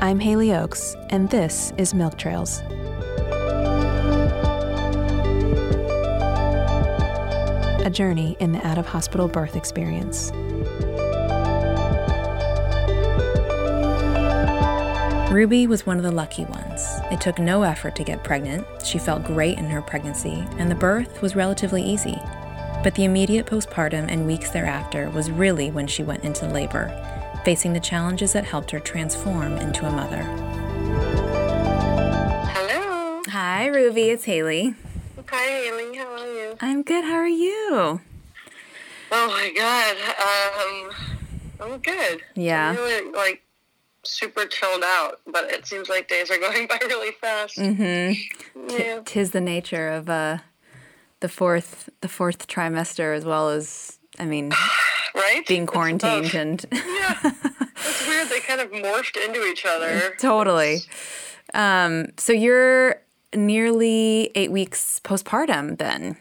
I'm Haley Oaks, and this is Milk Trails. A journey in the out of hospital birth experience. Ruby was one of the lucky ones. It took no effort to get pregnant. She felt great in her pregnancy, and the birth was relatively easy. But the immediate postpartum and weeks thereafter was really when she went into labor, facing the challenges that helped her transform into a mother. Hello. Hi, Ruby. It's Haley. Hi, Haley. How are you? I'm good. How are you? Oh my God. Um, I'm good. Yeah. I'm really like super chilled out, but it seems like days are going by really fast. Mm-hmm. Yeah. Tis the nature of uh, the fourth the fourth trimester, as well as I mean, Right? being quarantined and Yeah. It's weird. They kind of morphed into each other. totally. Um, so you're nearly eight weeks postpartum. Then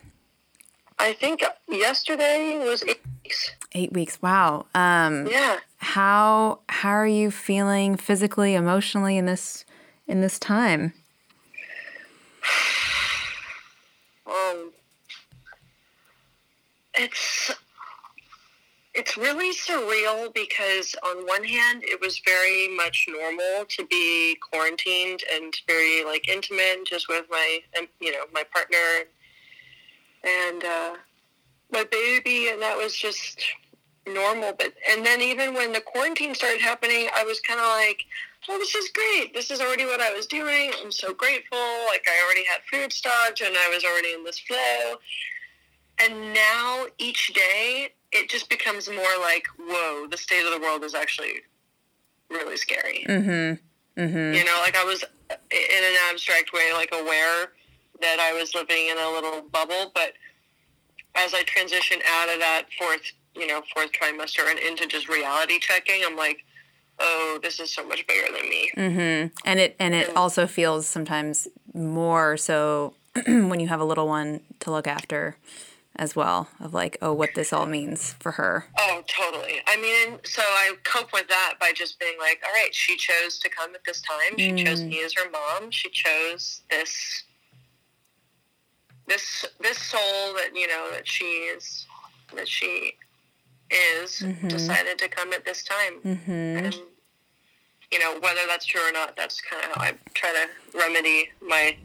I think yesterday was eight weeks. eight weeks. Wow. Um, Yeah. how how are you feeling physically, emotionally in this in this time? Um, it's it's really surreal because on one hand it was very much normal to be quarantined and very like intimate just with my you know my partner. And uh, my baby and that was just normal. But and then even when the quarantine started happening i was kind of like oh this is great. This is already what i was doing. I'm so grateful. Like i already had food stocked and i was already in this flow and now each day it just becomes more like whoa the state of the world is actually really scary Mm-hmm. Mm-hmm. you know like i was in an abstract way like aware that i was living in a little bubble but as i transition out of that fourth you know fourth trimester and into just reality checking i'm like oh this is so much bigger than me Mm-hmm. And it and it also feels sometimes more so when you have a little one to look after as well of like oh what this all means for her. Oh, totally. I mean, so I cope with that by just being like, all right, she chose to come at this time. She chose me as her mom. She chose this this this soul that you know that she is that she is decided to come at this time. Mm-hmm. And you know whether that's true or not, that's kind of how I try to remedy my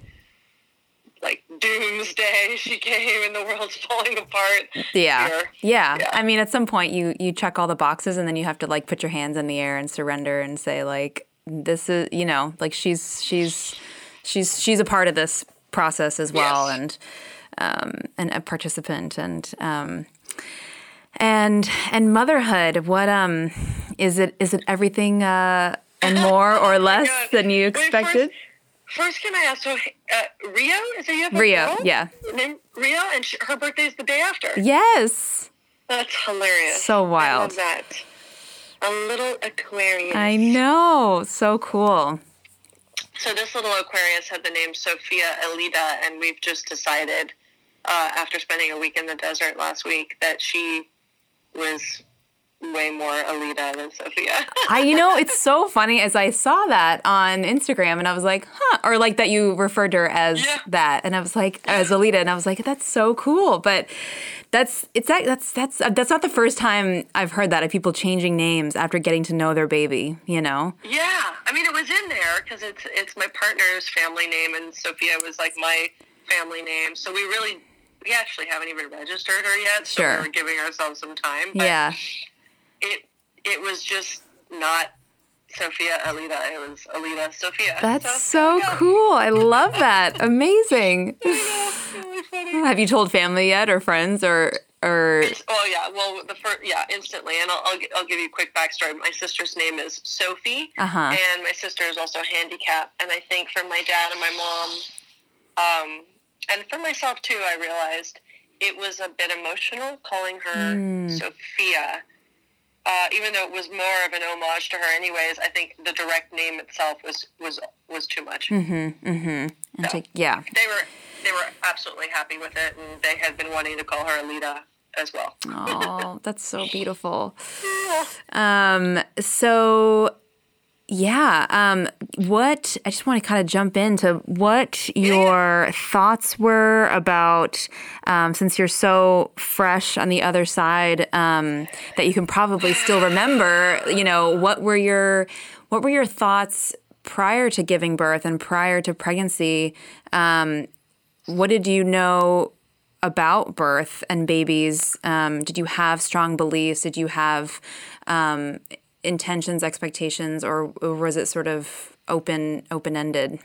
like doomsday. She came and the world's falling apart. Yeah. Yeah. Yeah. I mean at some point you you check all the boxes and then you have to like put your hands in the air and surrender and say like this is you know like she's she's she's she's a part of this process as well Yes. and um and a participant and um and and motherhood what um is it is it everything uh and more or less God. than you Wait, first- expected First, can I ask? So, uh, Rio is a Rio, girl yeah. named Rio, and she, her birthday is the day after. yes That's hilarious. So I wild. love that. A little Aquarius. i know so cool So this little Aquarius had the name Sophia Alita, and we've just decided, uh, after spending a week in the desert last week, that she was way more Alita than Sophia. I, you know, it's so funny as I saw that on Instagram and I was like, huh, or like that you referred to her as Yeah. that. And I was like, as Alita. And I was like, that's so cool. But that's, it's that, that's, that's, that's not the first time I've heard that of people changing names after getting to know their baby, you know? Yeah, I mean, it was in there because it's it's my partner's family name, and Sophia was like my family name. So we really, we actually haven't even registered her yet. So Sure. we're giving ourselves some time. But Yeah. It it was just not Sophia Alita. It was Alita Sophia. That's so, so cool. I love that. Amazing. really. Have you told family yet or friends or, or, Oh yeah, well the first yeah instantly, and I'll, I'll I'll give you a quick backstory. My sister's name is Sophie, Uh-huh. and my sister is also handicapped. And I think for my dad and my mom, um, and for myself too, I realized it was a bit emotional calling her Hmm. Sophia. Uh, even though it was more of an homage to her, anyways, I think the direct name itself was was was too much. mm-hmm, mm-hmm. Take- yeah. They were they were absolutely happy with it, and they had been wanting to call her Alita as well. oh, that's so beautiful. Um, so yeah, um, what I just want to kind of jump into what your thoughts were about um, since you're so fresh on the other side um, that you can probably still remember. You know, what were your what were your thoughts prior to giving birth and prior to pregnancy? Um, what did you know about birth and babies? Um, did you have strong beliefs? Did you have um, intentions, expectations, or, or, was it sort of open open ended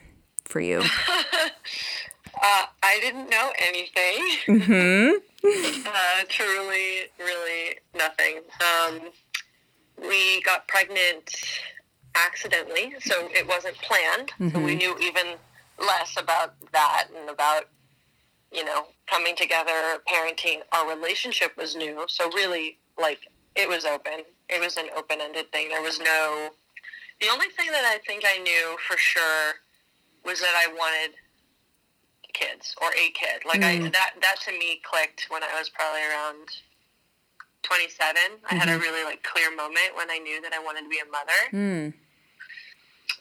for you? uh, I didn't know anything. Mm-hmm. uh, truly, really nothing. Um, we got pregnant accidentally, so it wasn't planned. Mm-hmm. So we knew even less about that and about you know, coming together, parenting, our relationship was new. So really, like, it was open. It was an open-ended thing. There was no. The only thing that I think I knew for sure was that I wanted kids or a kid. Like mm. I that that to me clicked when I was probably around 27. Mm-hmm. I had a mm-hmm. really like clear moment when I knew that I wanted to be a mother. Mm.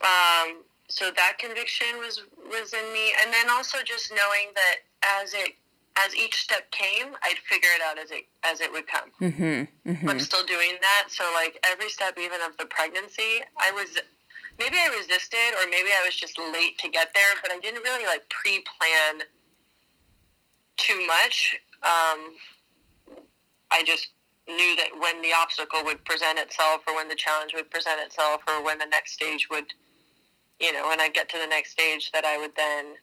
Um, so that conviction was was in me, and then also just knowing that as it as each step came, I'd figure it out as it as it would come. Mm-hmm, mm-hmm. I'm still doing that. So like every step, even of the pregnancy, I was maybe I resisted, or maybe I was just late to get there, but I didn't really like pre-plan too much. Um, I just knew that when the obstacle would present itself, or when the challenge would present itself, or when the next stage would, you know, when I get to the next stage, that I would then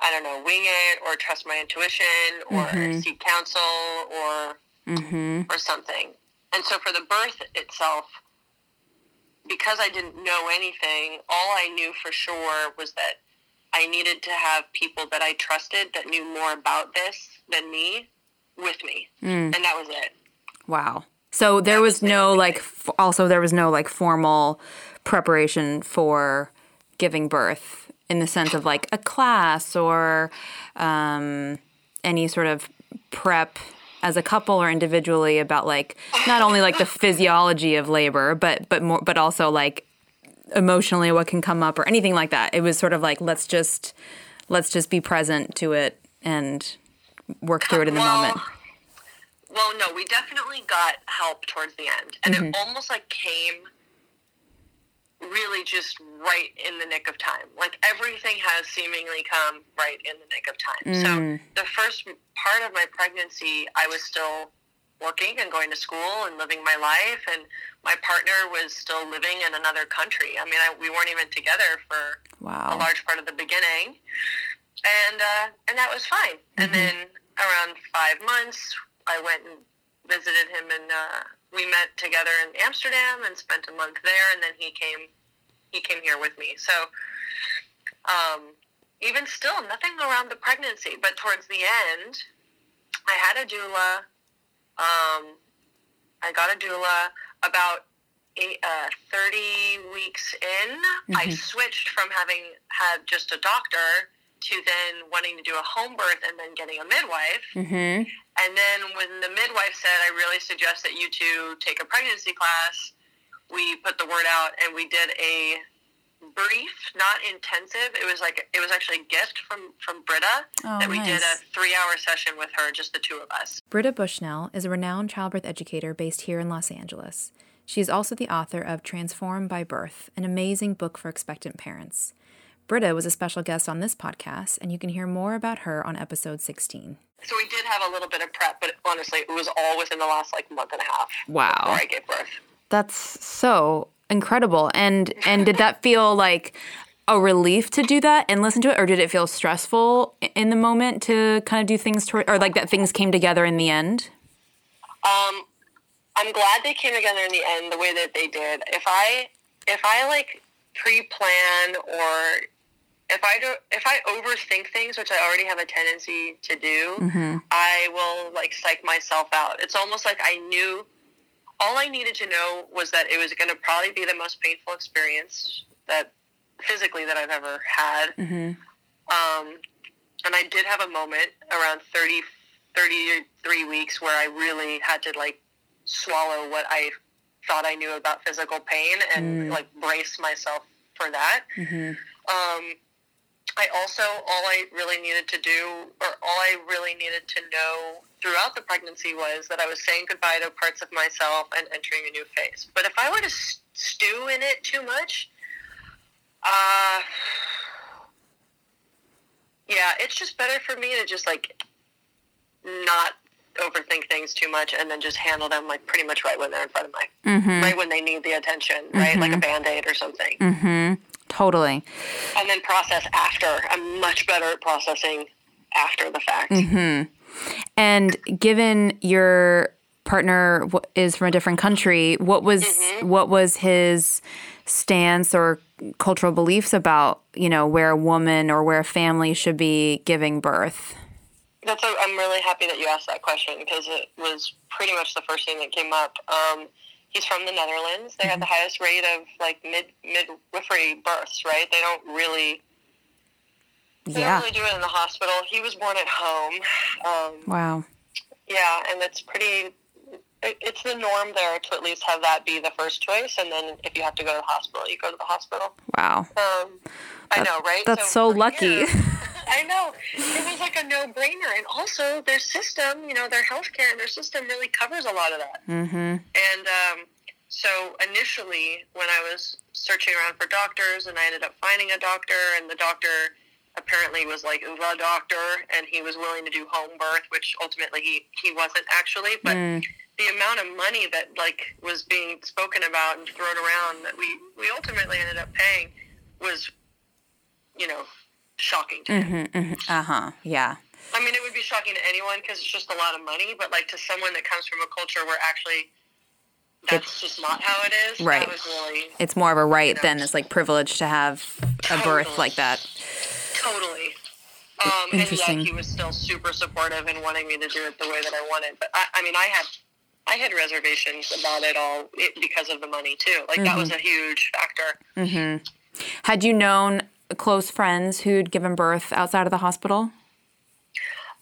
I don't know, wing it or trust my intuition or mm-hmm. seek counsel or mm-hmm. or something. And so for the birth itself, because I didn't know anything, all I knew for sure was that I needed to have people that I trusted that knew more about this than me with me. Mm. And that was it. Wow. So there was, was no like f- also there was no like formal preparation for giving birth in the sense of like a class or um, any sort of prep as a couple or individually about like not only like the physiology of labor but but more but also like emotionally what can come up or anything like that. It was sort of like let's just let's just be present to it and work through it in the well, moment. well no we definitely got help towards the end. And mm-hmm. it almost like came really just right in the nick of time. Like everything has seemingly come right in the nick of time. Mm. So the first part of my pregnancy, I was still working and going to school and living my life, and my partner was still living in another country. I mean, I, we weren't even together for wow. a large part of the beginning, and uh, and that was fine. Mm-hmm. And then around five months, I went and visited him in uh, we met together in Amsterdam and spent a month there, and then he came he came here with me. So um, even still, nothing around the pregnancy, but towards the end, I had a doula. Um, I got a doula about eight, uh, 30 weeks in. Mm-hmm. I switched from having had just a doctor to then wanting to do a home birth and then getting a midwife. Mm-hmm. And then when the midwife said, I really suggest that you two take a pregnancy class, we put the word out and we did a brief, not intensive. It was like it was actually a gift from from Britta oh, that we nice. did a three hour session with her, just the two of us. Britta Bushnell is a renowned childbirth educator based here in Los Angeles. She is also the author of Transformed by Birth, an amazing book for expectant parents. Britta was a special guest on this podcast, and you can hear more about her on episode 16. So we did have a little bit of prep, but honestly, it was all within the last like month and a half. Wow. Before I gave birth. That's so incredible. And and did that feel like a relief to do that and listen to it, or did it feel stressful in the moment to kind of do things toward, or like that things came together in the end? Um, I'm glad they came together in the end the way that they did. If I if I like pre-plan or if I do if I overthink things, which I already have a tendency to do, mm-hmm. I will like psych myself out. It's almost like I knew all I needed to know was that it was going to probably be the most painful experience that physically that I've ever had. Mm-hmm. Um, and I did have a moment around 30, 33 weeks where I really had to like swallow what I thought I knew about physical pain and Mm. like brace myself for that. hmm Um, I also all I really needed to do, or all I really needed to know throughout the pregnancy was that I was saying goodbye to parts of myself and entering a new phase. But if I were to stew in it too much, uh, yeah, it's just better for me to just like not overthink things too much and then just handle them like pretty much right when they're in front of my hmm right when they need the attention, right? Like a band aid or something. hmm Totally. and then process after. I'm much better at processing after the fact. hmm And given your partner is from a different country, what was Mm-hmm. what was his stance or cultural beliefs about you know where a woman or where a family should be giving birth? That's a, I'm really happy that you asked that question because it was pretty much the first thing that came up. Um, he's from the Netherlands. They have the highest rate of like mid midwifery births, right? They don't really they Yeah. don't really do it in the hospital. He was born at home. Um, Wow. yeah, and it's pretty. It- It's the norm there to at least have that be the first choice, and then if you have to go to the hospital, you go to the hospital. Wow. Um, I know, right? that's so for lucky. I know. It was like a no-brainer, and also their system, you know, their healthcare and their system really covers a lot of that. Mm-hmm. And um, so initially, when I was searching around for doctors, and I ended up finding a doctor, and the doctor apparently was like the doctor, and he was willing to do home birth, which ultimately he he wasn't actually, but Mm. the amount of money that like was being spoken about and thrown around that we we ultimately ended up paying was you know shocking to him. Mm-hmm, hmm Uh huh. Yeah. I mean, it would be shocking to anyone because it's just a lot of money. But like to someone that comes from a culture where actually that's just not how it is. Right. That was really It's more of a right know. than it's like privilege to have a birth like that. Totally. Um, and Interesting. yet he was still super supportive and wanting me to do it the way that I wanted. But I, I mean, I had I had reservations about it all it, because of the money too. Like that was a huge factor. hmm Had you known close friends who'd given birth outside of the hospital?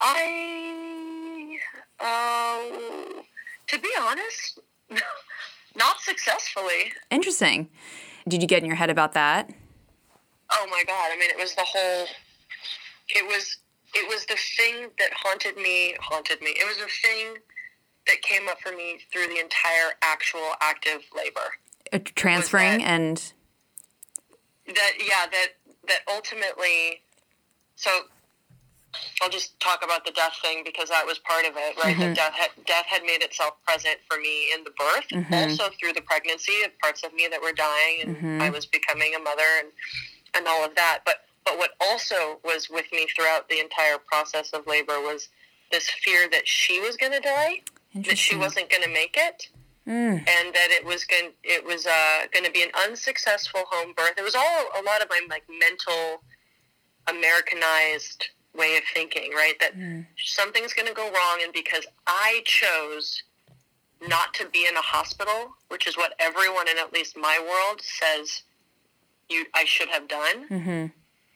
I, uh, to be honest, not successfully. Interesting. Did you get in your head about that? Oh my god! I mean, it was the whole. It was it was the thing that haunted me. Haunted me. It was the thing that came up for me through the entire actual active labor. Uh, transferring that- and That yeah. That that ultimately. So. I'll just talk about the death thing because that was part of it, right? Mhm. That death had, death had made itself present for me in the birth, Mhm. also through the pregnancy of parts of me that were dying, and Mhm. I was becoming a mother, and and all of that. But but what also was with me throughout the entire process of labor was this fear that she was going to die, that she wasn't going to make it, Mm. and that it was going it was uh, going to be an unsuccessful home birth. It was all a lot of my like mental Americanized way of thinking, right? That Mm. something's going to go wrong, and because I chose not to be in a hospital, which is what everyone in at least my world says you I should have done, hmm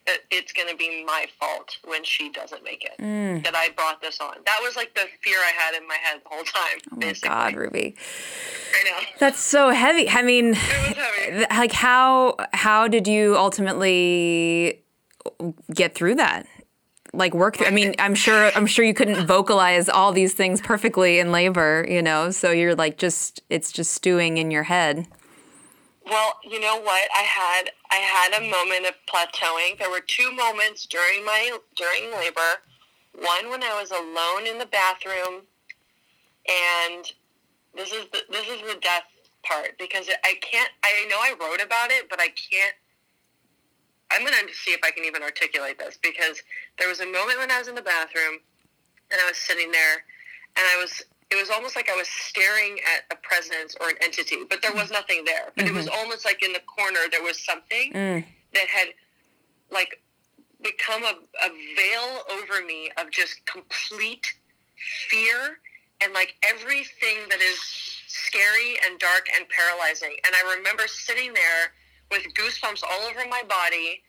that it's going to be my fault when she doesn't make it. Mm. That I brought this on. That was like the fear I had in my head the whole time. Oh my basically. God, Ruby. I know. That's so heavy. I mean, It heavy. like how how did you ultimately get through that? Like work through. I mean, I'm sure I'm sure you couldn't vocalize all these things perfectly in labor, you know. So you're like just it's just stewing in your head. Well, you know what? I had I had a moment of plateauing. There were two moments during my during labor. One when I was alone in the bathroom, and this is the, this is the death part because I can't. I know I wrote about it, but I can't. I'm going to see if I can even articulate this because there was a moment when I was in the bathroom, and I was sitting there, and I was it was almost like I was staring at a presence or an entity, but there was nothing there. But it was almost like in the corner there was something Mm. that had like become a, a veil over me of just complete fear and like everything that is scary and dark and paralyzing. And I remember sitting there with goosebumps all over my body.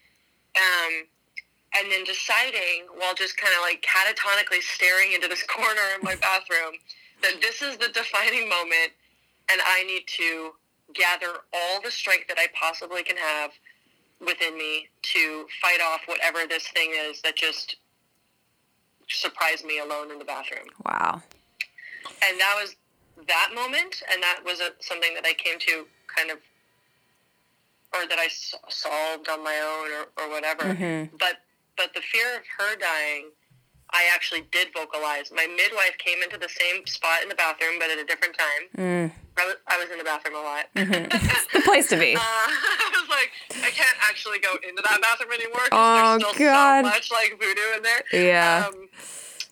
Um, and then deciding while just kind of like catatonically staring into this corner in my bathroom that this is the defining moment and I need to gather all the strength that I possibly can have within me to fight off whatever this thing is that just surprised me alone in the bathroom. Wow. And that was that moment, and that was a, something that I came to kind of, or that I s- solved on my own, or, or whatever. Mm-hmm. But but the fear of her dying, I actually did vocalize. My midwife came into the same spot in the bathroom, but at a different time. Mm. I was, I was in the bathroom a lot. It's the place to be. Uh, I was like, I can't actually go into that bathroom anymore Oh, because there's still God. so much like voodoo in there. Yeah. Um,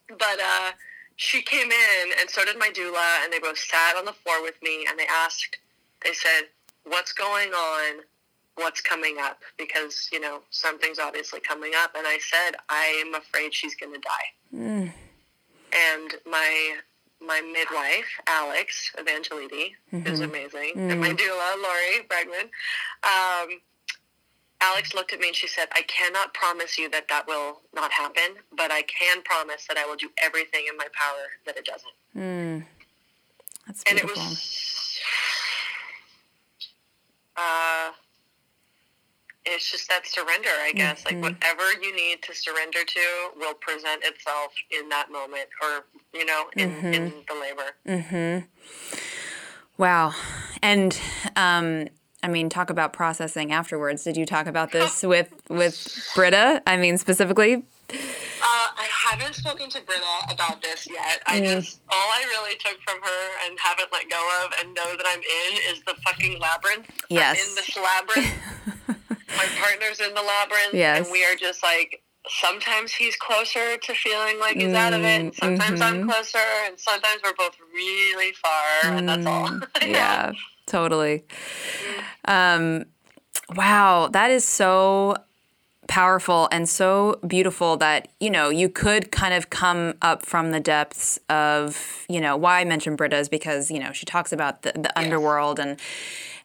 but uh, she came in, and so did my doula, and they both sat on the floor with me, and they asked, they said, "What's going on? What's coming up?" Because you know something's obviously coming up, and I said, "I am afraid she's going to die." Mm. And my my midwife, Alex Evangelidi, who's amazing, and my doula, Lori Bregman, um, Alex looked at me and she said, I cannot promise you that that will not happen, but I can promise that I will do everything in my power that it doesn't. Mm. That's And it beautiful. was, uh, it's just that surrender, I guess. Mm-hmm. Like whatever you need to surrender to will present itself in that moment or, you know, in, Mm-hmm. in the labor. Mm-hmm. Wow. And um, I mean, talk about processing afterwards. Did you talk about this with with Britta? I mean, specifically. Uh, I haven't spoken to Britta about this yet. I Mm. just all I really took from her and haven't let go of and know that I'm in is the fucking labyrinth. Yes. I'm in this labyrinth. My partner's in the labyrinth, Yes. and we are just like. Sometimes he's closer to feeling like he's out of it, and sometimes I'm mhm. closer, and sometimes we're both really far, and that's all. Mm, yeah, totally. Um, wow, that is so powerful and so beautiful that you know you could kind of come up from the depths of you know why I mentioned Britta is because you know she talks about the, the underworld and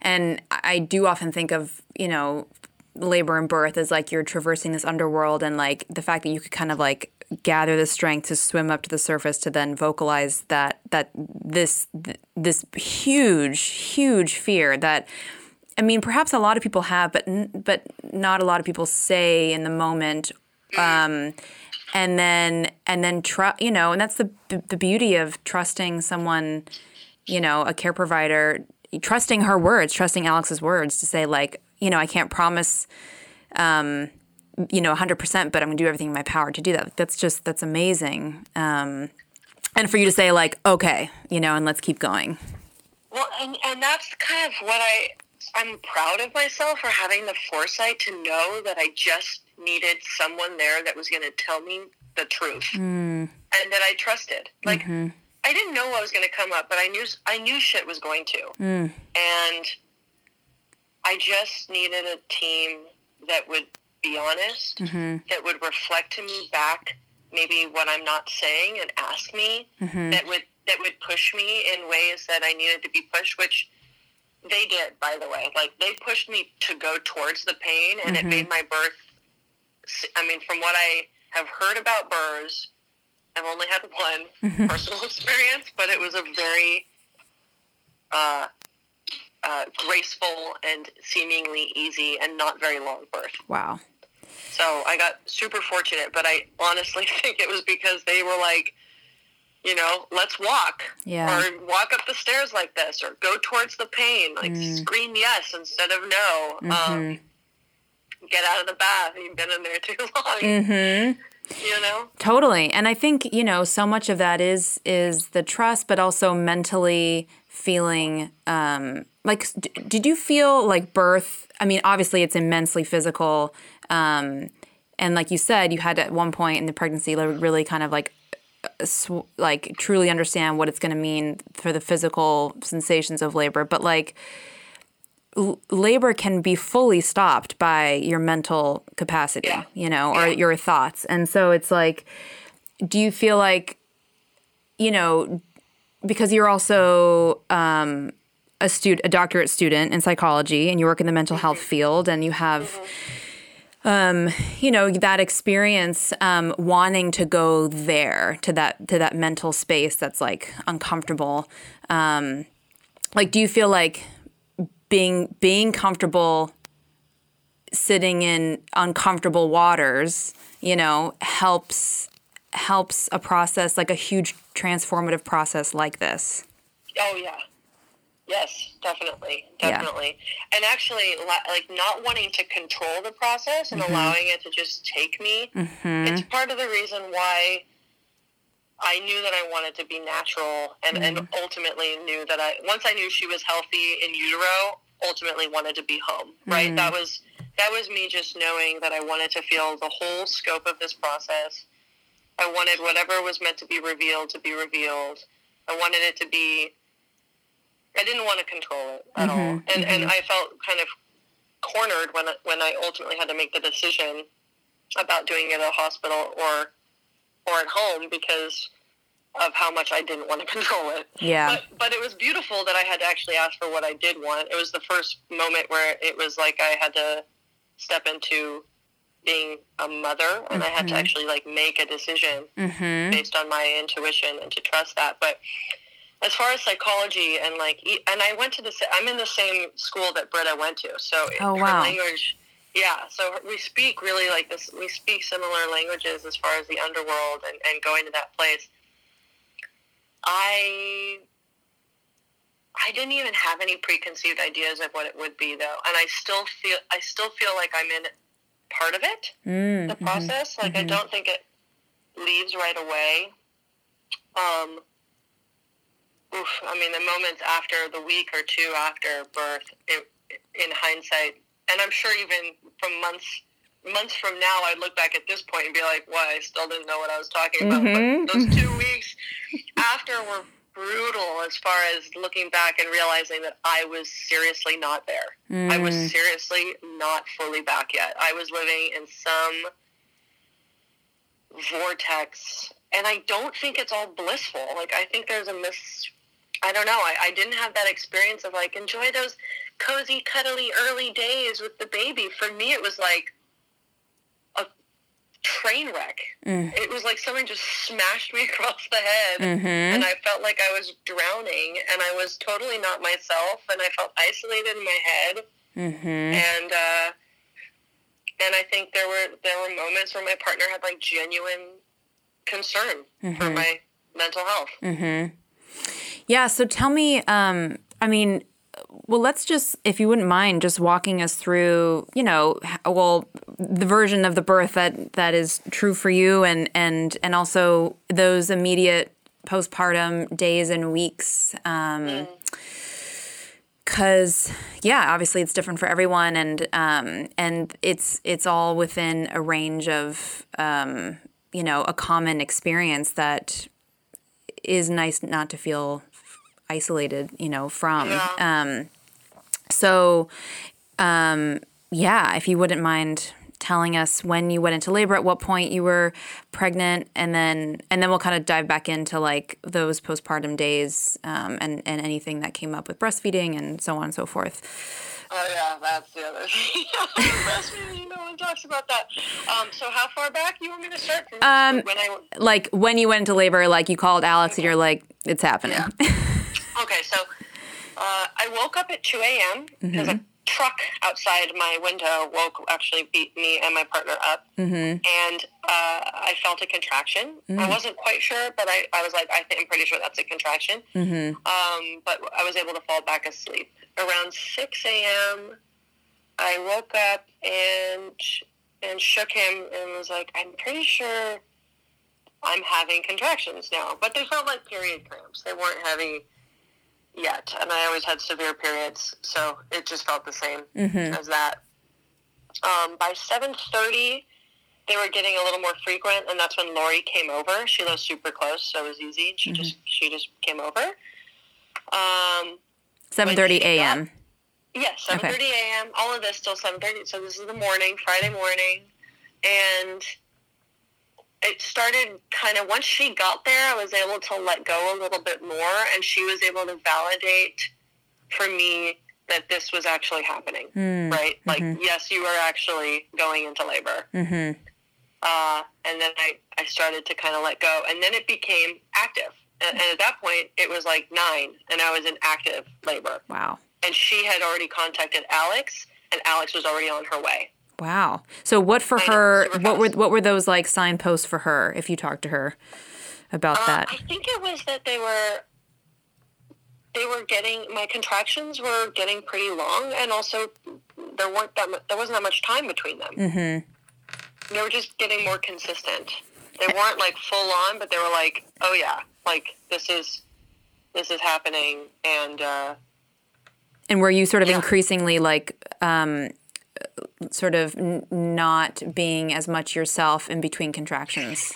and I do often think of you know labor and birth as like you're traversing this underworld and like the fact that you could kind of like gather the strength to swim up to the surface to then vocalize that that this th- this huge huge fear that I mean perhaps a lot of people have but n- but not a lot of people say in the moment. Um, and then and then tr- you know and that's the the beauty of trusting someone you know a care provider trusting her words trusting Alex's words to say like you know I can't promise um, you know 100% but I'm going to do everything in my power to do that. That's just that's amazing. Um, and for you to say like okay you know and let's keep going. Well, and, and that's kind of what I I'm proud of myself for having the foresight to know that I just needed someone there that was going to tell me the truth. And that I trusted. Like I didn't know what was going to come up, but I knew I knew shit was going to, and I just needed a team that would be honest, mm-hmm. that would reflect to me back maybe what I'm not saying and ask me mm-hmm. that would that would push me in ways that I needed to be pushed, which they did, by the way. Like they pushed me to go towards the pain, and it mm-hmm. made my birth. I mean, from what I have heard about burrs, I've only had one personal experience, but it was a very uh, uh, graceful and seemingly easy and not very long birth. wow So I got super fortunate, but I honestly think it was because they were like, you know, let's walk. Yeah. Or walk up the stairs like this, or go towards the pain. Like scream yes instead of no. Um, get out of the bath. You've been in there too long. mm-hmm You know? Totally. And I think, you know, so much of that is is the trust but also mentally feeling um like d- did you feel like birth I mean, obviously it's immensely physical um and like you said, you had to, at one point in the pregnancy like, really kind of like uh, sw- like truly understand what it's going to mean for the physical sensations of labor, but like l- labor can be fully stopped by your mental capacity, Yeah. you know, or your thoughts. And so it's like, do you feel like, you know, because you're also um, a student, a doctorate student in psychology, and you work in the mental health field, and you have um, you know that experience um, wanting to go there to that to that mental space that's like uncomfortable. Um, like do you feel like being being comfortable sitting in uncomfortable waters you know helps helps a process like a huge transformative process like this oh yeah Yes, definitely, definitely. Yeah. And actually, like not wanting to control the process and mm-hmm. allowing it to just take me. Mm-hmm. It's part of the reason why I knew that I wanted to be natural, and, mm-hmm. and ultimately knew that I once I knew she was healthy in utero, ultimately wanted to be home. Right. Mm-hmm. That was that was me just knowing that I wanted to feel the whole scope of this process. I wanted whatever was meant to be revealed to be revealed. I wanted it to be I didn't want to control it at mm-hmm, all, and mm-hmm. and I felt kind of cornered when when I ultimately had to make the decision about doing it at a hospital or or at home because of how much I didn't want to control it. Yeah. But, but it was beautiful that I had to actually ask for what I did want. It was the first moment where it was like I had to step into being a mother and mm-hmm. I had to mm-hmm. actually like make a decision mm-hmm. based on my intuition and to trust that. But as far as psychology and like, and I went to the, I'm in the same school that Britta went to. So oh, wow. language, yeah. So we speak really like this, we speak similar languages as far as the underworld and, and going to that place. I, I didn't even have any preconceived ideas of what it would be though. And I still feel, I still feel like I'm in part of it, mm, the mm-hmm. process. Mm-hmm, like mm-hmm. I don't think it leaves right away. Um, oof, I mean, the moments after the week or two after birth, it, in hindsight, and I'm sure even from months months from now, I'd look back at this point and be like, "What? I still didn't know what I was talking about." Mm-hmm. But those two weeks after were brutal as far as looking back and realizing that I was seriously not there. Mm. I was mm. seriously not fully back yet. I was living in some vortex and I don't think it's all blissful. Like I think there's a mis I don't know. I, I didn't have that experience of like enjoy those cozy, cuddly early days with the baby. For me, it was like train wreck. Mm. It was like someone just smashed me across the head, mm-hmm. and I felt like I was drowning, and I was totally not myself, and I felt isolated in my head, mm-hmm. and uh, and I think there were there were moments where my partner had like genuine concern mm-hmm. for my mental health. Mm-hmm. Yeah. So tell me, um, I mean, well, let's just, if you wouldn't mind, just walking us through, you know, well, the version of the birth that that is true for you, and and and also those immediate postpartum days and weeks. Um, mm because yeah obviously it's different for everyone and um, and it's it's all within a range of um, you know a common experience that is nice not to feel isolated, you know, from. Yeah. Um, so, um, yeah, if you wouldn't mind telling us when you went into labor, at what point you were pregnant, and then and then we'll kind of dive back into like those postpartum days um, and and anything that came up with breastfeeding and so on and so forth. Oh yeah, that's the other thing. breastfeeding, no one talks about that. Um, so how far back you want me to start? From um, when I like when you went into labor, like you called Alex okay. and you're like, it's happening. Yeah. Okay, so uh, I woke up at 2 a.m. because mm-hmm. a truck outside my window woke actually beat me and my partner up, mm-hmm. and uh, I felt a contraction. Mm-hmm. I wasn't quite sure, but I, I was like, I think I'm pretty sure that's a contraction. Mm-hmm. Um, but I was able to fall back asleep around 6 a.m. I woke up and and shook him and was like, I'm pretty sure I'm having contractions now, but they felt like period cramps. They weren't heavy yet, and I always had severe periods, so it just felt the same mm-hmm. as that. Um, by seven thirty, they were getting a little more frequent, and that's when Lori came over. She lives super close, so it was easy. She mm-hmm. just she just came over. Um, seven thirty a.m. Yes, seven thirty okay. a.m. All of this till seven thirty. So this is the morning, Friday morning, and it started kind of once she got there, I was able to let go a little bit more, and she was able to validate for me that this was actually happening, Mm. right? Like, yes, you are actually going into labor. Mhm. Uh, and then I, I started to kind of let go. And then it became active. And, and at that point, it was like nine, and I was in active labor. Wow. And she had already contacted Alex, and Alex was already on her way. Wow. So what for I her? What were what were those like signposts for her? If you talked to her about Uh, that. I think it was that they were they were getting my contractions were getting pretty long, and also there weren't that there wasn't that much time between them. Mm-hmm. They were just getting more consistent. They weren't like full on, but they were like, oh yeah, like this is this is happening, and uh, And were you sort of Yeah. increasingly like um, sort of n- not being as much yourself in between contractions?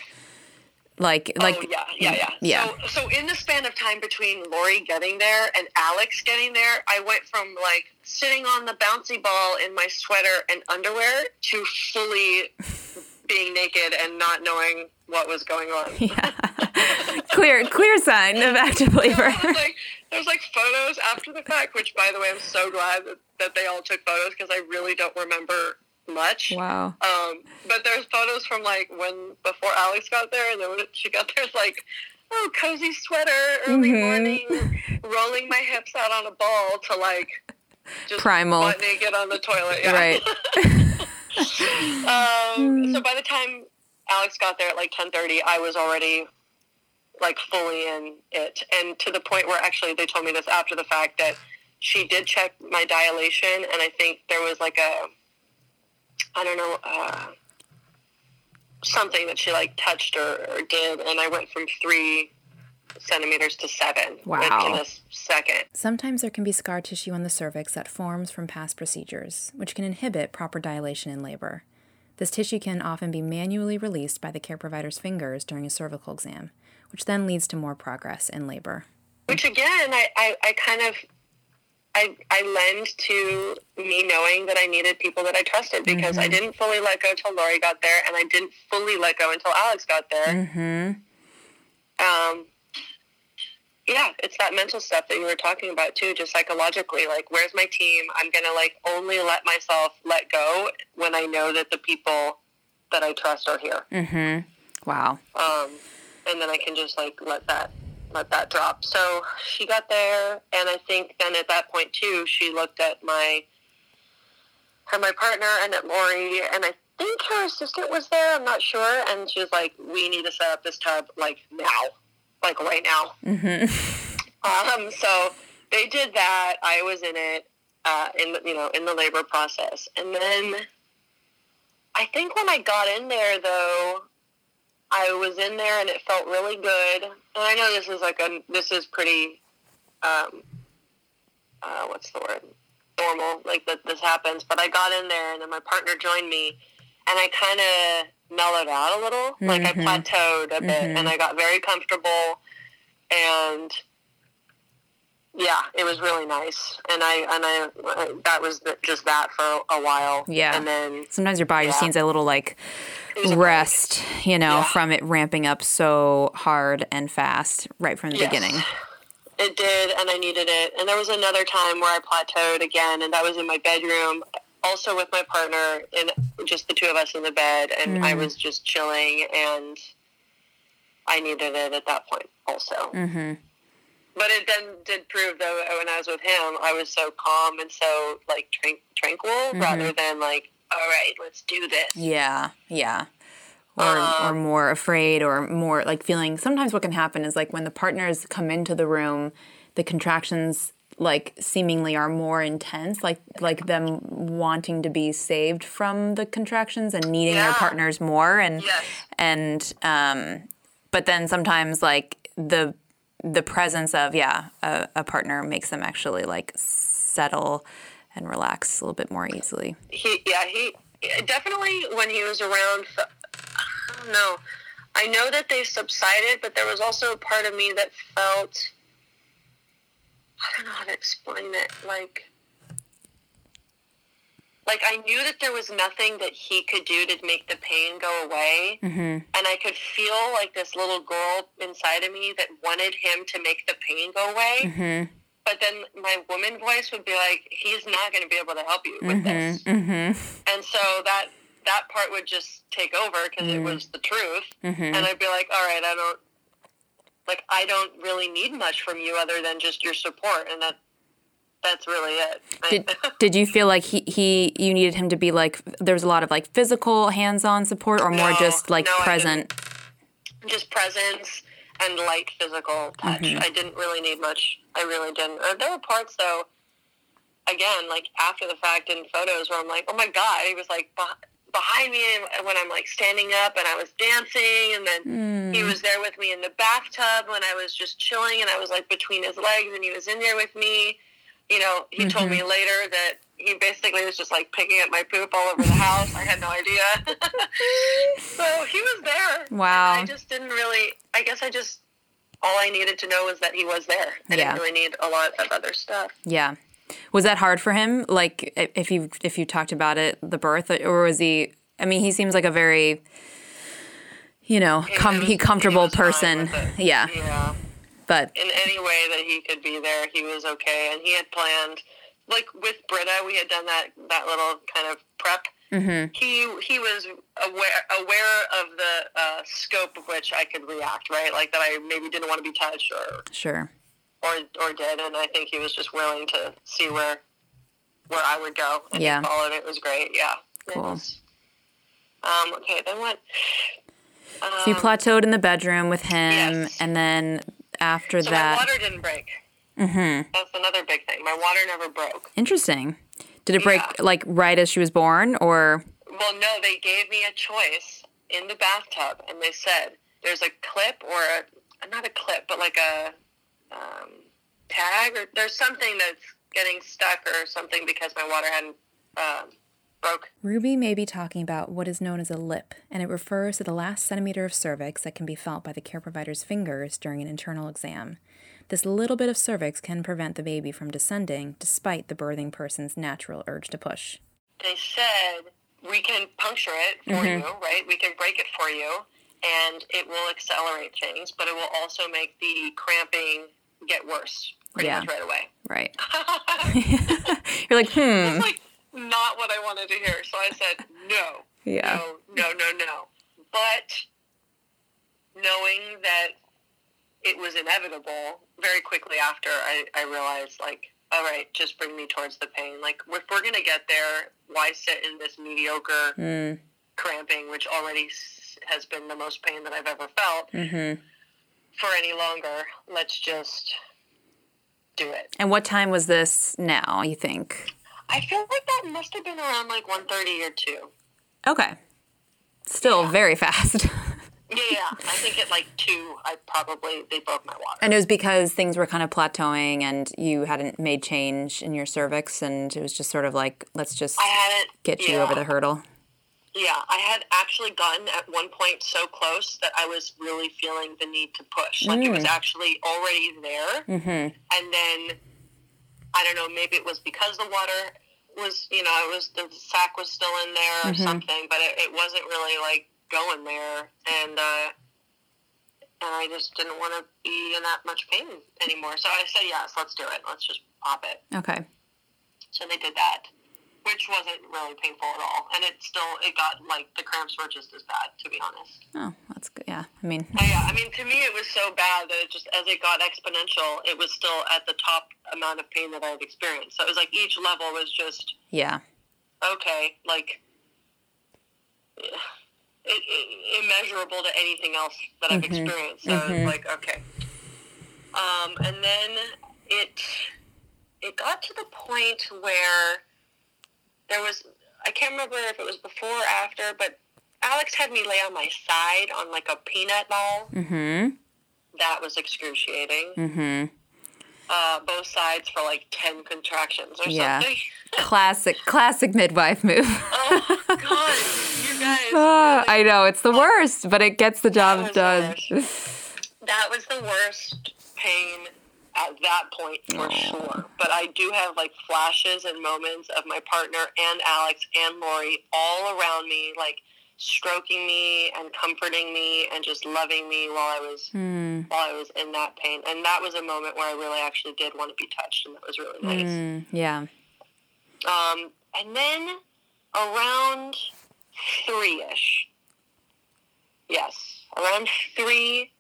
Like oh, like oh yeah, yeah, yeah. yeah. So, so in the span of time between Lori getting there and Alex getting there, I went from like sitting on the bouncy ball in my sweater and underwear to fully being naked and not knowing what was going on. yeah. clear clear sign of active labor. Was like, there's like photos after the fact, which by the way, I'm so glad that, that they all took photos because I really don't remember much. wow. Um, but there's photos from like when before Alex got there, and then when she got there, it's like, oh, cozy sweater, early Mhm. morning, rolling my hips out on a ball to like just Primal. naked on the toilet. Yeah. Right. Um, so by the time Alex got there at like 10:30, I was already like fully in it, and to the point where actually they told me this after the fact that she did check my dilation, and I think there was like a I don't know uh, something that she like touched or, or did, and I went from three centimeters to seven Wow. within a second. Sometimes there can be scar tissue on the cervix that forms from past procedures, which can inhibit proper dilation in labor. This tissue can often be manually released by the care provider's fingers during a cervical exam, which then leads to more progress in labor. Which again, I, I, I kind of I, I lend to me knowing that I needed people that I trusted because I didn't fully let go until Lori got there, and I didn't fully let go until Alex got there. Mm-hmm. Um, yeah, it's that mental stuff that you were talking about too, just psychologically. Like, where's my team? I'm gonna like only let myself let go when I know that the people that I trust are here, Mm-hmm. Wow. um, and then I can just like let that let that drop. So she got there, and I think then at that point too, she looked at my her my partner and at Lori, and I think her assistant was there. I'm not sure, and she was like, "We need to set up this tub like now, like right now." Mm-hmm. Um, so they did that. I was in it, uh, in the, you know, in the labor process, and then I think when I got in there, though, I was in there and it felt really good. And I know this is like a this is pretty, um, uh, what's the word? Normal, like that this happens. But I got in there, and then my partner joined me, and I kind of mellowed out a little. Like I Mhm. plateaued a bit, Mhm. and I got very comfortable and yeah, it was really nice, and I and I that was just that for a while. Yeah. and then Sometimes your body just needs a little like rest, you know, Yeah. from it ramping up so hard and fast right from the Yes. beginning. It did, and I needed it. And there was another time where I plateaued again, and that was in my bedroom, also with my partner, and just the two of us in the bed, and I Mm. was just chilling, and I needed it at that point also. Mm-hmm. But it then did prove though when I was with him, I was so calm and so like tran- tranquil Mm-hmm. rather than like, all right, let's do this. Yeah, yeah. Or, or Um, more afraid or more like feeling sometimes what can happen is like when the partners come into the room the contractions like seemingly are more intense like like them wanting to be saved from the contractions and needing their partners more and Yes. and um but then sometimes like the the presence of yeah a, a partner makes them actually like settle and relax a little bit more easily He, yeah, he definitely when he was around. I don't know. I know that they subsided, but there was also a part of me that felt. I don't know how to explain it. Like, like I knew that there was nothing that he could do to make the pain go away, mm-hmm. and I could feel like this little girl inside of me that wanted him to make the pain go away. Mm-hmm. But then my woman voice would be like, he's not going to be able to help you with this. Mm-hmm. And so that that part would just take over because it was the truth, Mm-hmm. and I'd be like, all right, I don't like I don't really need much from you other than just your support, and that that's really it. Did, did you feel like he, he you needed him to be like there was a lot of like physical hands-on support or more No, just like no, present? just presence and light physical touch. Mm-hmm. I didn't really need much. I really didn't. Uh, there were parts though. Again, like after the fact in photos where I'm like, oh my god, he was like behind me when I'm like standing up and I was dancing, and then he Mm. was there with me in the bathtub when I was just chilling and I was like between his legs and he was in there with me. You know, he told Mm-hmm. me later that he basically was just like picking up my poop all over the house. I had no idea. so he was there. Wow. And I just didn't really, I guess I just, all I needed to know was that he was there. I Yeah. didn't really need a lot of other stuff. Yeah. Was that hard for him? Like if you if you talked about it, the birth, or was he? I mean, he seems like a very, you know, He com- was- he comfortable fine person. Yeah, Yeah. but In any way that he could be there, he was okay. And he had planned, like with Britta, we had done that, that little kind of prep. hmm He he was aware aware of the uh, scope of which I could react, right? Like that I maybe didn't want to be touched or sure. Or or did, and I think he was just willing to see where where I would go. And Yeah. followed. It was great. Yeah. Cool. was- um. Okay. Then what? Um, So you plateaued in the bedroom with him, yes. and then after so my that, water didn't break. hmm That's another big thing. My water never broke. interesting. Did it break Yeah. like right as she was born, or Well, no, they gave me a choice in the bathtub, and they said there's a clip or a not a clip, but like a um, tag or there's something that's getting stuck or something because my water hadn't um, broke. Ruby may be talking about what is known as a lip, and it refers to the last centimeter of cervix that can be felt by the care provider's fingers during an internal exam. This little bit of cervix can prevent the baby from descending despite the birthing person's natural urge to push. They said we can puncture it for you, right? We can break it for you, and it will accelerate things, but it will also make the cramping get worse pretty Yeah. much right away. Right. You're like, hmm. It's like not what I wanted to hear. So I said, no, Yeah. no, no, no, no. But knowing that it was inevitable, very quickly after, I, I realized, like, all right, just bring me towards the pain. Like, if we're going to get there, why sit in this mediocre Mm, cramping, which already has been the most pain that I've ever felt, hmm for any longer? Let's just do it. And what time was this now, you think? I feel like that must have been around like 1.30 or 2. Okay. Still very fast. Yeah, yeah. I think at like two, I probably they broke my water. and it was because things were kind of plateauing and you hadn't made change in your cervix, and it was just sort of like, let's just get you over the hurdle. Yeah, I had actually gotten at one point so close that I was really feeling the need to push. Like it was actually already there, Mm-hmm. and then I don't know. Maybe it was because the water was, you know, it was the sack was still in there or something, but it, it wasn't really like going there, and uh, and I just didn't want to be in that much pain anymore. So I said, yes, let's do it. Let's just pop it. Okay. So they did that, which wasn't really painful at all, and it still it got like the cramps were just as bad, to be honest. Oh, that's good. Yeah. I mean, Uh, yeah, I mean to me it was so bad that it just as it got exponential, it was still at the top amount of pain that I had experienced. So it was like each level was just yeah. okay, like it, it, immeasurable to anything else that I've experienced. So it's like okay, um, and then it it got to the point where there was I can't remember if it was before or after, but Alex had me lay on my side on like a peanut ball. Mm-hmm. That was excruciating. Mm-hmm. Uh, both sides for like ten contractions or Yeah. something. Classic, classic midwife move. oh God, you guys. Ah, I know it's the worst, but it gets the job done. That was the worst pain at that point for sure. But I do have like flashes and moments of my partner and Alex and Lori all around me, like stroking me and comforting me and just loving me while I was Mm. while I was in that pain. And that was a moment where I really actually did want to be touched, and that was really nice. Mm. Yeah. Um, and then around three ish, yes, around three,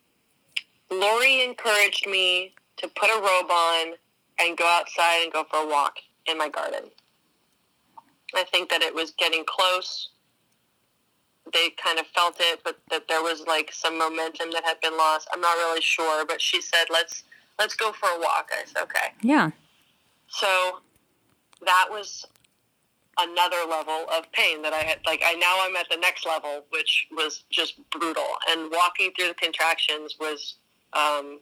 Lori encouraged me to put a robe on and go outside and go for a walk in my garden. I think that it was getting close. They kind of felt it, but that there was like some momentum that had been lost. I'm not really sure, but she said, "Let's let's go for a walk." I said, "Okay." Yeah. So that was another level of pain that I had. Like I now I'm at the next level, which was just brutal. And walking through the contractions was um,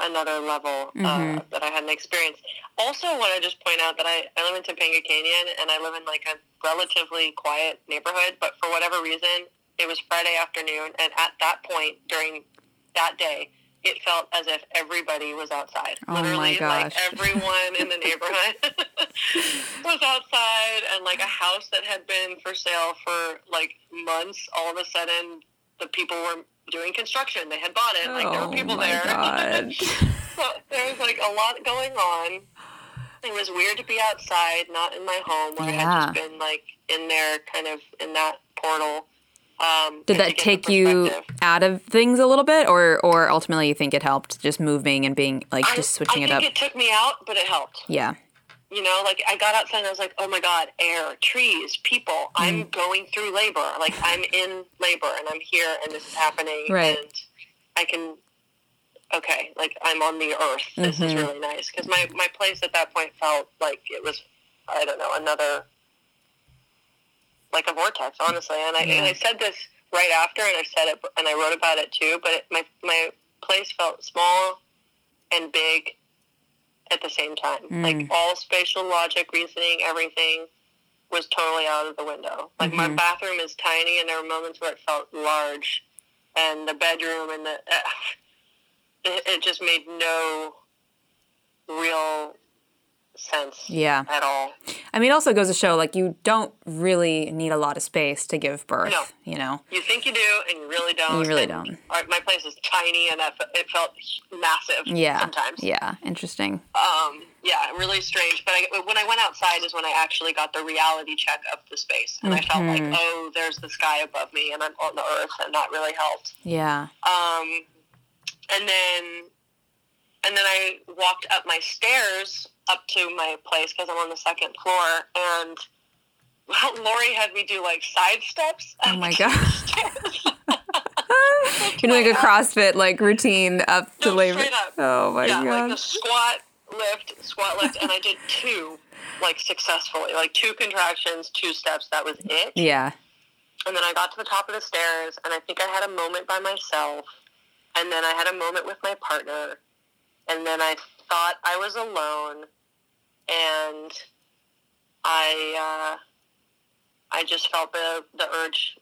another level uh, Mhm. that I hadn't experienced. Also, I want to just point out that I, I live in Topanga Canyon and I live in like a relatively quiet neighborhood, but for whatever reason, it was Friday afternoon, and at that point during that day, it felt as if everybody was outside. Oh my Literally, like everyone in the neighborhood was outside, and like a house that had been for sale for like months, all of a sudden, the people were doing construction. They had bought it. Like there oh were people my there. God. so there was like a lot going on. It was weird to be outside, not in my home, where I had Yeah. just been like in there, kind of in that portal. Um, Did that take you out of things a little bit, or or ultimately you think it helped just moving and being like I- just switching I it think up? it took me out, but it helped. yeah. You know, like I got outside and I was like, oh my God, air, trees, people. Mm. I'm going through labor. Like I'm in labor and I'm here and this is happening. Right. And I can, okay, like I'm on the earth. This is Mhm. really nice. Because my, my place at that point felt like it was, I don't know, another, like a vortex, honestly. And I, and I said this right after and I said it and I wrote about it too, but it, my, my place felt small and big at the same time. Mm. Like all spatial logic, reasoning, everything was totally out of the window. Like my Mhm. bathroom is tiny, and there were moments where it felt large, and the bedroom and the it, it just made no real sense Yeah. at all. I mean, it also goes to show like you don't really need a lot of space to give birth. No. You know. You think you do, and you really don't. You really And don't. my place is tiny, and that, it felt massive. Yeah. sometimes. Yeah. Interesting. um, yeah, really strange. But I, when I went outside is when I actually got the reality check of the space, and I felt like, Mhm. oh, there's the sky above me, and I'm on the earth, and that really helped. Yeah. Um, and then, and then I walked up my stairs up to my place because I'm on the second floor, and Lori had me do like side steps. Oh my gosh. You're doing a uh, CrossFit like routine up to No, labor. up. Oh my yeah, god. like the squat lift, squat lift, and I did two, like successfully, like two contractions, two steps. That was it. yeah. And then I got to the top of the stairs, and I think I had a moment by myself, and then I had a moment with my partner, and then I thought I was alone, and I, uh, I just felt the the urge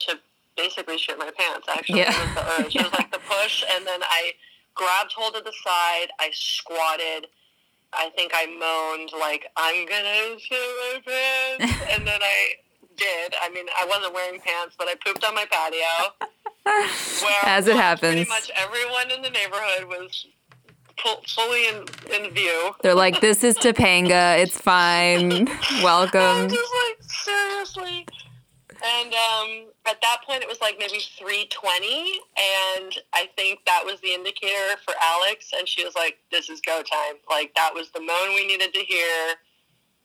to basically shit my pants. Actually, Yeah. it was the urge. It was like the push, and then I grabbed hold of the side. I squatted. I think I moaned like I'm gonna shit my pants, and then I did. I mean, I wasn't wearing pants, but I pooped on my patio. As it happens. pretty much everyone in the neighborhood was fully in, in view. They're like, this is Topanga. It's fine. I'm Welcome. just like seriously. And um, at that point, it was like maybe three twenty, and I think that was the indicator for Alex. And she was like, "This is go time." Like that was the moan we needed to hear.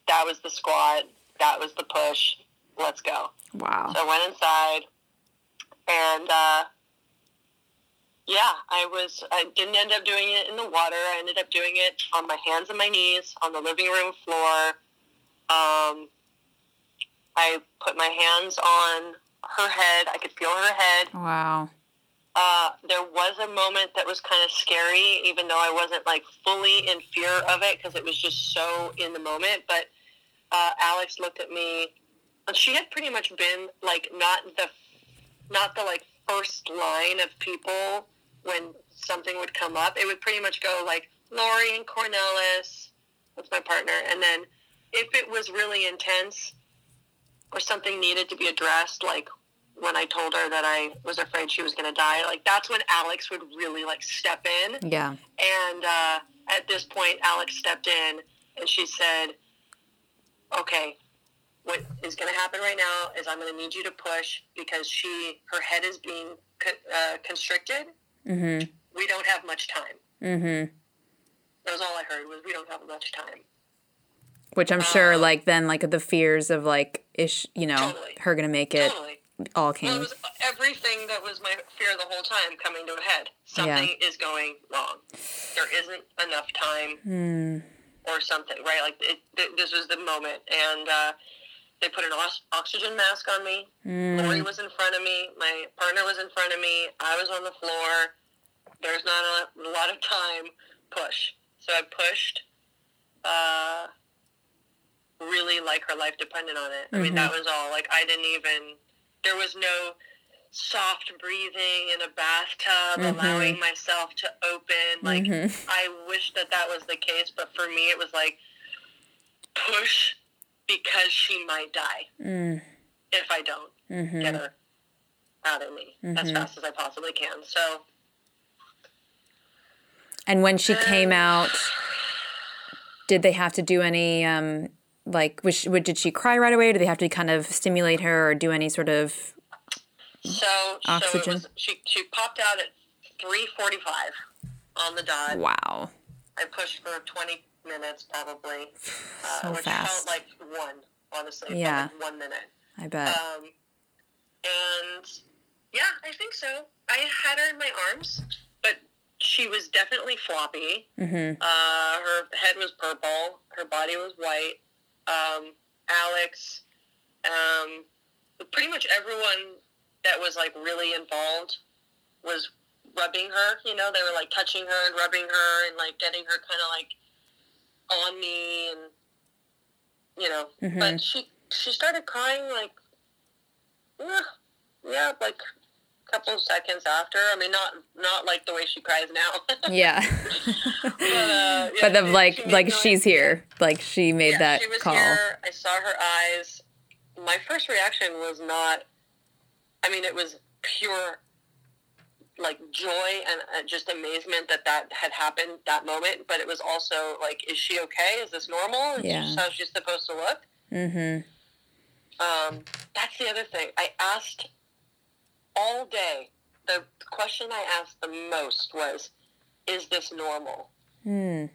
That was the squat. That was the push. Let's go. Wow. So I went inside, and uh, yeah, I was. I didn't end up doing it in the water. I ended up doing it on my hands and my knees on the living room floor. Um, I put my hands on her head. I could feel her head. Wow. Uh, there was a moment that was kind of scary, even though I wasn't like fully in fear of it because it was just so in the moment. But uh, Alex looked at me, and she had pretty much been like not the not the like first line of people when something would come up. It would pretty much go like Lori and Cornelis, that's my partner, and then if it was really intense, or something needed to be addressed, like when I told her that I was afraid she was going to die, like that's when Alex would really like step in. Yeah. And uh, at this point, Alex stepped in and she said, "Okay, what is going to happen right now is I'm going to need you to push because she her head is being co- uh, constricted. Mm-hmm. We don't have much time." Mm-hmm. That was all I heard was we don't have much time. Which I'm sure, Um, like then, like the fears of like, ish, you know, Totally. her gonna make it Totally. all Well, came. it was everything that was my fear the whole time coming to a head. Something is going wrong. There isn't enough time Hmm. or something, right? Like it, th- this was the moment, and uh, they put an os- oxygen mask on me. Mm. Lori was in front of me. My partner was in front of me. I was on the floor. There's not a, a lot of time. Push. So I pushed. Uh, really like her life depended on it. I mean, that was all. Like I didn't even. There was no soft breathing in a bathtub, Mhm. allowing myself to open. Like Mhm. I wish that that was the case, but for me, it was like push because she might die Mm. if I don't Mhm. get her out of me as Mhm. fast as I possibly can. So And when she came Um, out, did they have to do any um like was she, did she cry right away? Did they have to kind of stimulate her or do any sort of so so it Oxygen. was, she she popped out at three forty five on the dot. wow? I pushed for twenty minutes probably, uh, So which fast. felt like one. Honestly, Yeah. like one minute. I bet. Um, and yeah, I think so. I had her in my arms, but she was definitely floppy. mhm. Uh, her head was purple. Her body was white. Um, Alex, um, pretty much everyone that was like really involved was rubbing her. You know, they were like touching her and rubbing her and like getting her kind of like on me and you know. Mhm. But she she started crying like yeah, yeah, like a couple of seconds after. I mean, not not like the way she cries now. Yeah. uh, yeah, but of like she like noise. she's here. Like she made Yeah, that she was call. here. I saw her eyes. My first reaction was not. I mean, it was pure, like joy and uh, just amazement that that had happened that moment. But it was also like, is she okay? Is this normal? Is Yeah. this how she's supposed to look? mm-hmm. Um, that's the other thing. I asked all day. The question I asked the most was, "Is this normal?" Mm.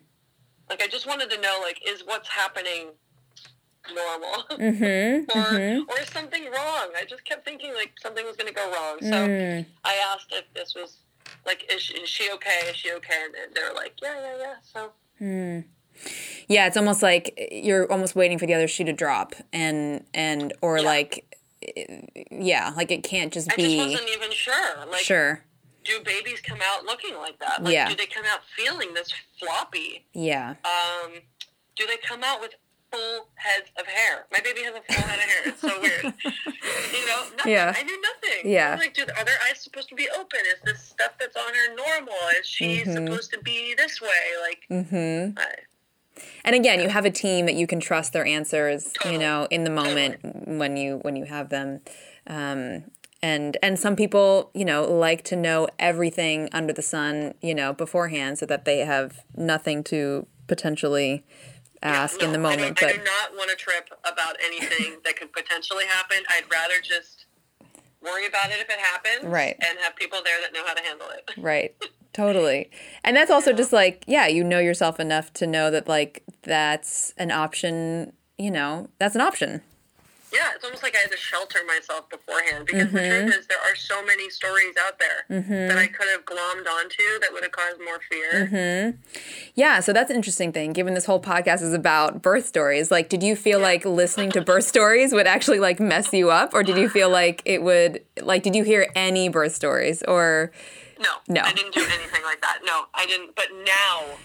Like, I just wanted to know, like, is what's happening normal, mm-hmm, or Mhm. or something wrong? I just kept thinking like something was going to go wrong. So Mm. I asked if this was like, is she, is she okay? Is she okay? And they were like, yeah, yeah, yeah. So Mm. Yeah, it's almost like you're almost waiting for the other shoe to drop, and and or Yeah. like, yeah, like it can't just I be just wasn't even sure. Like, sure. do babies come out looking like that? Like, Yeah. do they come out feeling this floppy? Yeah. Um, do they come out with full heads of hair? My baby has a full head of hair. It's so weird. you know, nothing. Yeah. I knew nothing. Yeah. I'm like, dude, are their eyes supposed to be open? Is this stuff that's on her normal? Is she Mhm. supposed to be this way? Like, Mm-hmm. I, And again, you have a team that you can trust their answers. You know, in the moment when you when you have them. Um, and and some people, you know, like to know everything under the sun, you know, beforehand, so that they have nothing to potentially ask in the no, I moment. don't- I, do not want to trip about anything that could potentially happen. I'd rather just worry about it if it happens, Right. And have people there that know how to handle it. Right. Totally. And that's also just like, yeah, you know yourself enough to know that like that's an option, you know, that's an option. Yeah, it's almost like I had to shelter myself beforehand because the Mm-hmm. truth is there are so many stories out there that I could have glommed onto that would have caused more fear. Mm-hmm. Yeah, so that's an interesting thing given this whole podcast is about birth stories. Like did you feel like listening to birth stories would actually like mess you up or did you feel like it would like did you hear any birth stories or No, No. I didn't do anything like that. No, I didn't. But now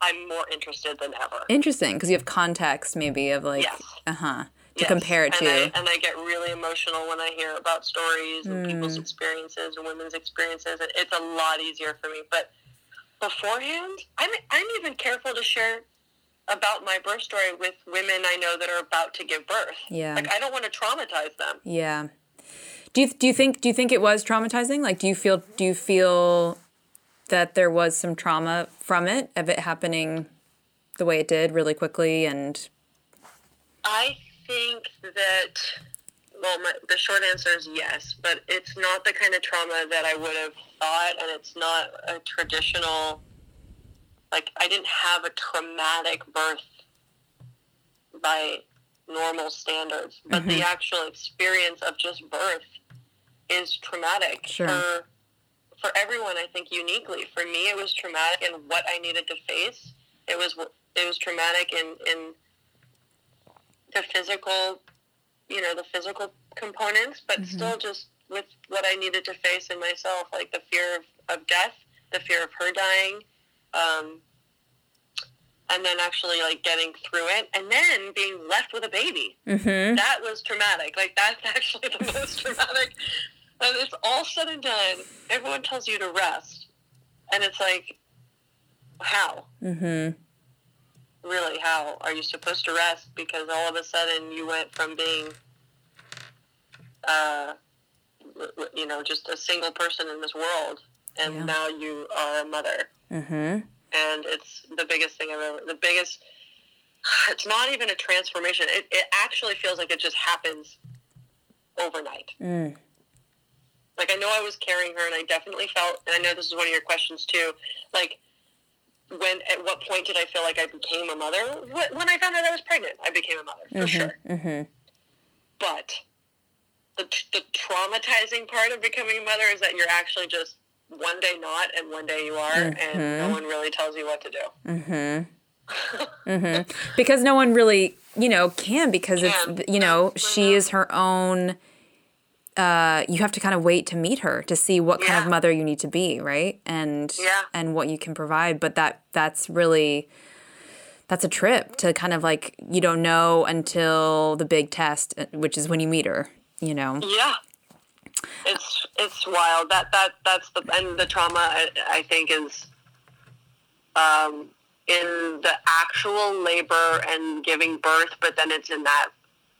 I'm more interested than ever. interesting because you have context maybe of like Yes. uh-huh to Yes, compare it and to. I, and I get really emotional when I hear about stories and people's Mm. experiences and women's experiences. It's a lot easier for me. But beforehand, I'm I'm even careful to share about my birth story with women I know that are about to give birth. Yeah. Like I don't want to traumatize them. Yeah. Do you do you think do you think it was traumatizing? Like do you feel do you feel that there was some trauma from it of it happening the way it did really quickly and I think that well, my, the short answer is yes, but it's not the kind of trauma that I would have thought, and it's not a traditional. Like I didn't have a traumatic birth by normal standards, but the mm-hmm. actual experience of just birth is traumatic Sure. for for everyone. I think uniquely for me, it was traumatic in what I needed to face. It was it was traumatic in in the physical, you know, the physical components, but still just with what I needed to face in myself, like the fear of, of death, the fear of her dying, um, and then actually like getting through it, and then being left with a baby. Mhm. That was traumatic. Like that's actually the most traumatic. And it's all said and done. Everyone tells you to rest, and it's like, how? Mhm. Really how are you supposed to rest because all of a sudden you went from being uh, you know just a single person in this world and Yeah. now you are a mother Mhm. and it's the biggest thing i've ever the biggest it's not even a transformation it, it actually feels like it just happens overnight Mm. like I know I was carrying her, and I definitely felt, and I know this is one of your questions too. Like, when at what point did I feel like I became a mother? When I found out I was pregnant, I became a mother for sure. Mhm. But the the traumatizing part of becoming a mother is that you're actually just one day not, and one day you are, and no one really tells you what to do. Mhm. Mhm. Because no one really, you know, can because Can. it's you know, she Mhm. is her own uh you have to kind of wait to meet her to see what kind of mother you need to be, right? And Yeah. and what you can provide, but that that's really that's a trip to kind of like you don't know until the big test, uh, which is when you meet her, you know. Yeah. It's it's wild. That that that's the and the trauma I, I think is um, in the actual labor and giving birth, but then it's in that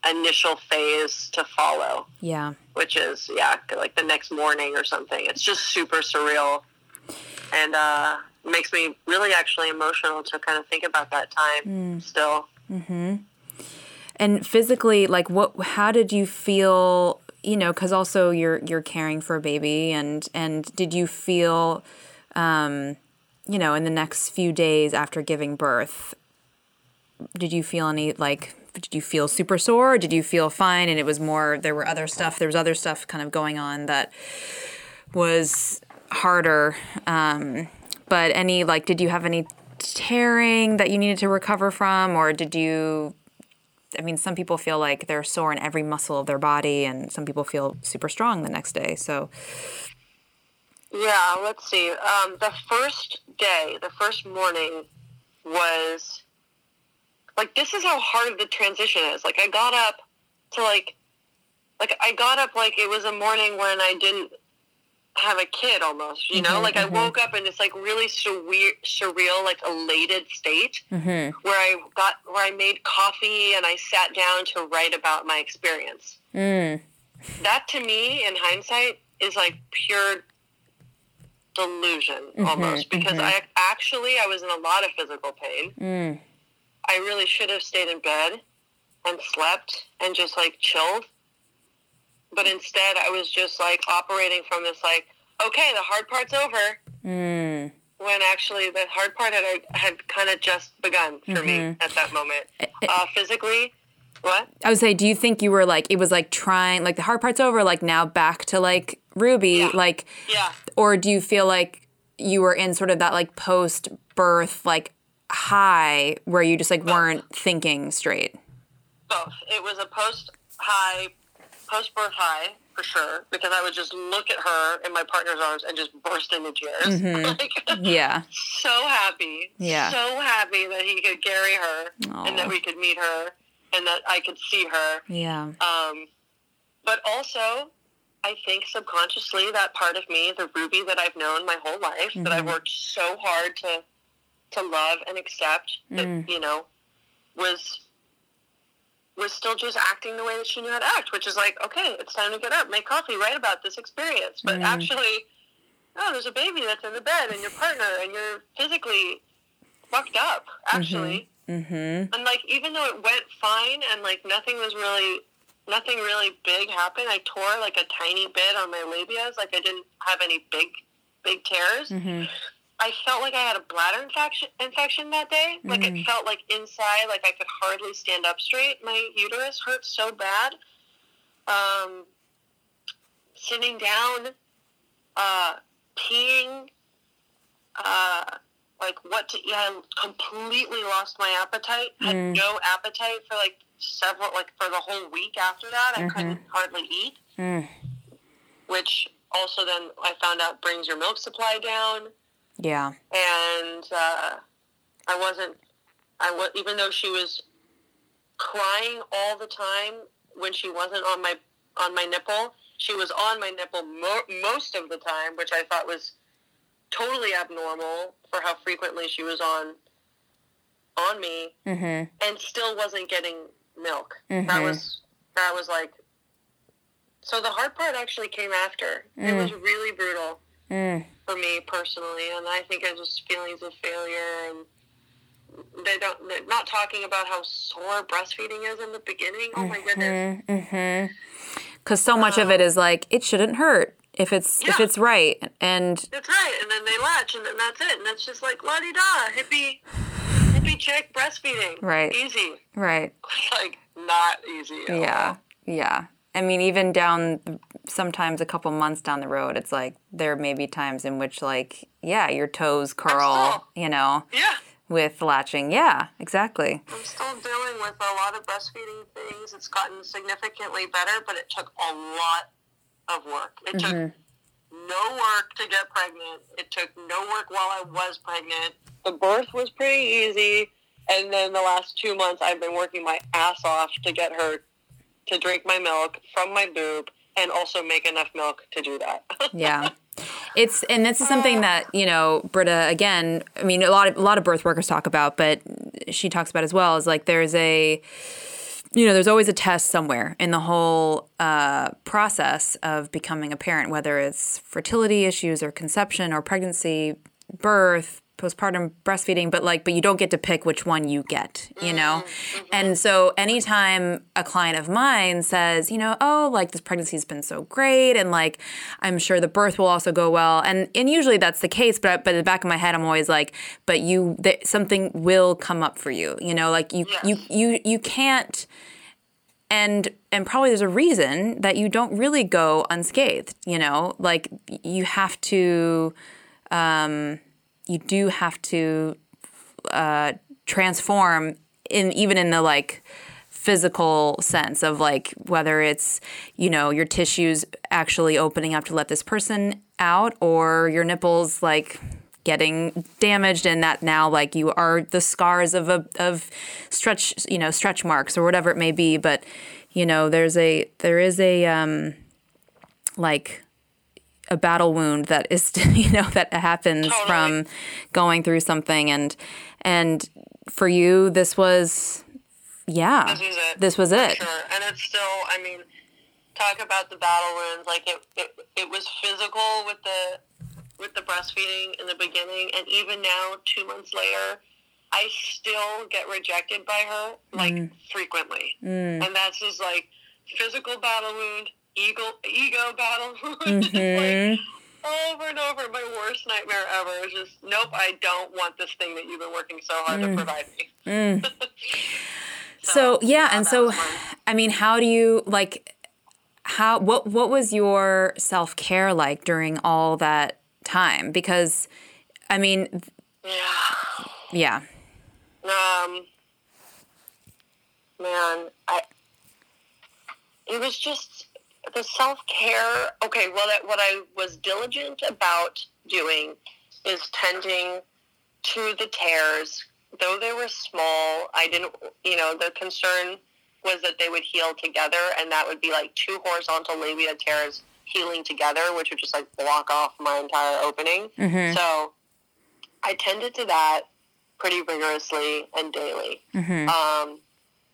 initial phase to follow, Yeah. which is yeah, like the next morning or something. It's just super surreal, and uh, makes me really actually emotional to kind of think about that time still. Mm-hmm. And physically, like what how did you feel, you know, cuz also you're you're caring for a baby and and did you feel um you know, in the next few days after giving birth, did you feel any like did you feel super sore? Or did you feel fine and it was more there were other stuff, there was other stuff kind of going on that was harder um but any like did you have any tearing that you needed to recover from or did you I mean, some people feel like they're sore in every muscle of their body, and some people feel super strong the next day. So, Yeah, let's see. Um, the first day, the first morning was like this is how hard the transition is. Like I got up to like like I got up like it was a morning when I didn't have a kid almost, you know? Mhm, like I mhm. woke up in this like really surreal, surreal like elated state mm-hmm, where I got where I made coffee and I sat down to write about my experience. mm, That to me in hindsight is like pure delusion Mhm, almost because mhm. I actually I was in a lot of physical pain. mm, I really should have stayed in bed and slept and just like chilled. But instead I was just like operating from this like, okay, the hard part's over mm. when actually the hard part had had kind of just begun for me Mhm. at that moment. Uh, physically, what? I would say, do you think you were like it was like trying like the hard part's over, like now back to like Ruby, Yeah. like, Yeah. or do you feel like you were in sort of that like post birth like high where you just like weren't thinking straight? both. It was a post high, post birth high for sure because I would just look at her in my partner's arms and just burst into tears. like, Yeah. so happy, Yeah. so happy that he could carry her and that we could meet her and that I could see her. Yeah. Um, but also, I think subconsciously that part of me, the Ruby that I've known my whole life, that I've worked so hard to to love and accept, that Mm. you know, was was still just acting the way that she knew how to act, which is like, okay, it's time to get up, make coffee, write about this experience. But Mm. actually, oh, there's a baby that's in the bed and your partner and you're physically fucked up, actually. Mm-hmm. And like, even though it went fine and like nothing was really, nothing really big happened, I tore like a tiny bit on my labias. Like I didn't have any big, big tears. Mm-hmm. I felt like I had a bladder infection infection that day. Like Mm. it felt like inside, like I could hardly stand up straight. My uterus hurt so bad. Um, sitting down, uh, peeing, uh, like what to eat. I completely lost my appetite. Had Mm. no appetite for like several, like for the whole week after that. I Mhm. couldn't hardly eat, Mm. which also then I found out brings your milk supply down Yeah. and uh, I wasn't. I was even though she was crying all the time when she wasn't on my on my nipple. She was on my nipple mo- most of the time, which I thought was totally abnormal for how frequently she was on on me, Mm-hmm. and still wasn't getting milk. That Mhm. was that was like. So the hard part actually came after. It Mm. was really brutal Mm. For me personally, and I think it was feelings of failure and they don't they're not talking about how sore breastfeeding is in the beginning. Oh my goodness. Mm-hmm. Because so much of it is like it shouldn't hurt if it's if it's right, and That's right. And then they latch and then that's it. And it's just like la di da, hippie hippie chick breastfeeding. Right. Easy. right, like not easy. yeah, all. yeah. I mean, even down sometimes a couple months down the road, it's like there may be times in which like yeah, your toes curl, still- you know, Yeah. with latching. Yeah, exactly. I'm still dealing with a lot of breastfeeding things. It's gotten significantly better, but it took a lot of work. It took mm-hmm. no work to get pregnant. It took no work while I was pregnant. The birth was pretty easy. And then the last two months, I've been working my ass off to get her to drink my milk from my boob and also make enough milk to do that. Yeah. It's and this is something that you know Britta again. I mean, a lot of a lot of birth workers talk about, but she talks about as well. Is like there's a you know there's always a test somewhere in the whole uh, process of becoming a parent, whether it's fertility issues or conception or pregnancy, birth, postpartum breastfeeding, but like but you don't get to pick which one you get, you know. And so anytime a client of mine says, you know, oh, like this pregnancy's been so great and like I'm sure the birth will also go well. And and usually that's the case, but but in the back of my head I'm always like, but you th- something will come up for you, you know, like you you you you can't and and probably there's a reason that you don't really go unscathed you know like you have to um, you do have to uh, transform in even in the like physical sense of like whether it's you know your tissues actually opening up to let this person out or your nipples like getting damaged and that now like you are the scars of a of stretch you know stretch marks or whatever it may be. But you know there's a there is a um like a battle wound that is you know that happens Totally. from going through something and and for you this was yeah This was it. this was it Sure, and it's still. I mean, talk about the battle wounds. Like it, it, it was physical with the with the breastfeeding in the beginning, and even now, two months later, I still get rejected by her like Mm. frequently, and that's just like physical battle wound, ego ego battle Mhm. like, over and over, my worst nightmare ever. It's just nope. I don't want this thing that you've been working so hard to provide me. Mm. so yeah and so i mean how do you like how what what was your self-care like during all that time because i mean Yeah. yeah Um, man, I. It was just the self care. Okay, well, that, what I was diligent about doing is tending to the tears. Though they were small, I didn't. You know, the concern was that they would heal together, and that would be like two horizontal labia tears healing together, which would just like block off my entire opening. Mhm. So I tended to that pretty rigorously and daily, um,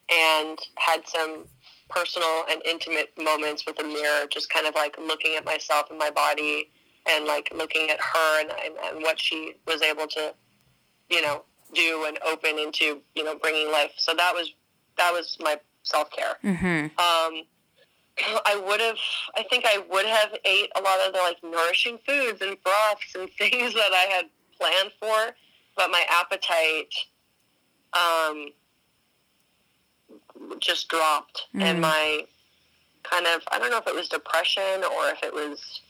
and had some personal and intimate moments with a mirror, just kind of like looking at myself and my body, and like looking at her and, and, and what she was able to, you know, do and open into, you know, bringing life. So that was that was my self care. Um, I would have, I think I would have ate a lot of the like nourishing foods and broths and things that I had planned for, but my appetite, um, just dropped and my kind of, I don't know if it was depression or if it was,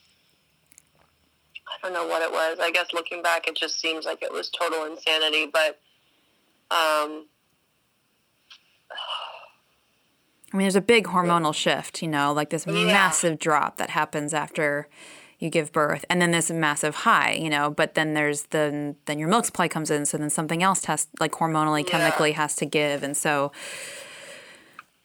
I don't know what it was. I guess looking back, it just seems like it was total insanity, but, um, I mean, there's a big hormonal shift, you know, like this massive drop that happens after you give birth, and then this massive high, you know. But then there's the then your milk supply comes in, so then something else has like hormonally, chemically has to give, and so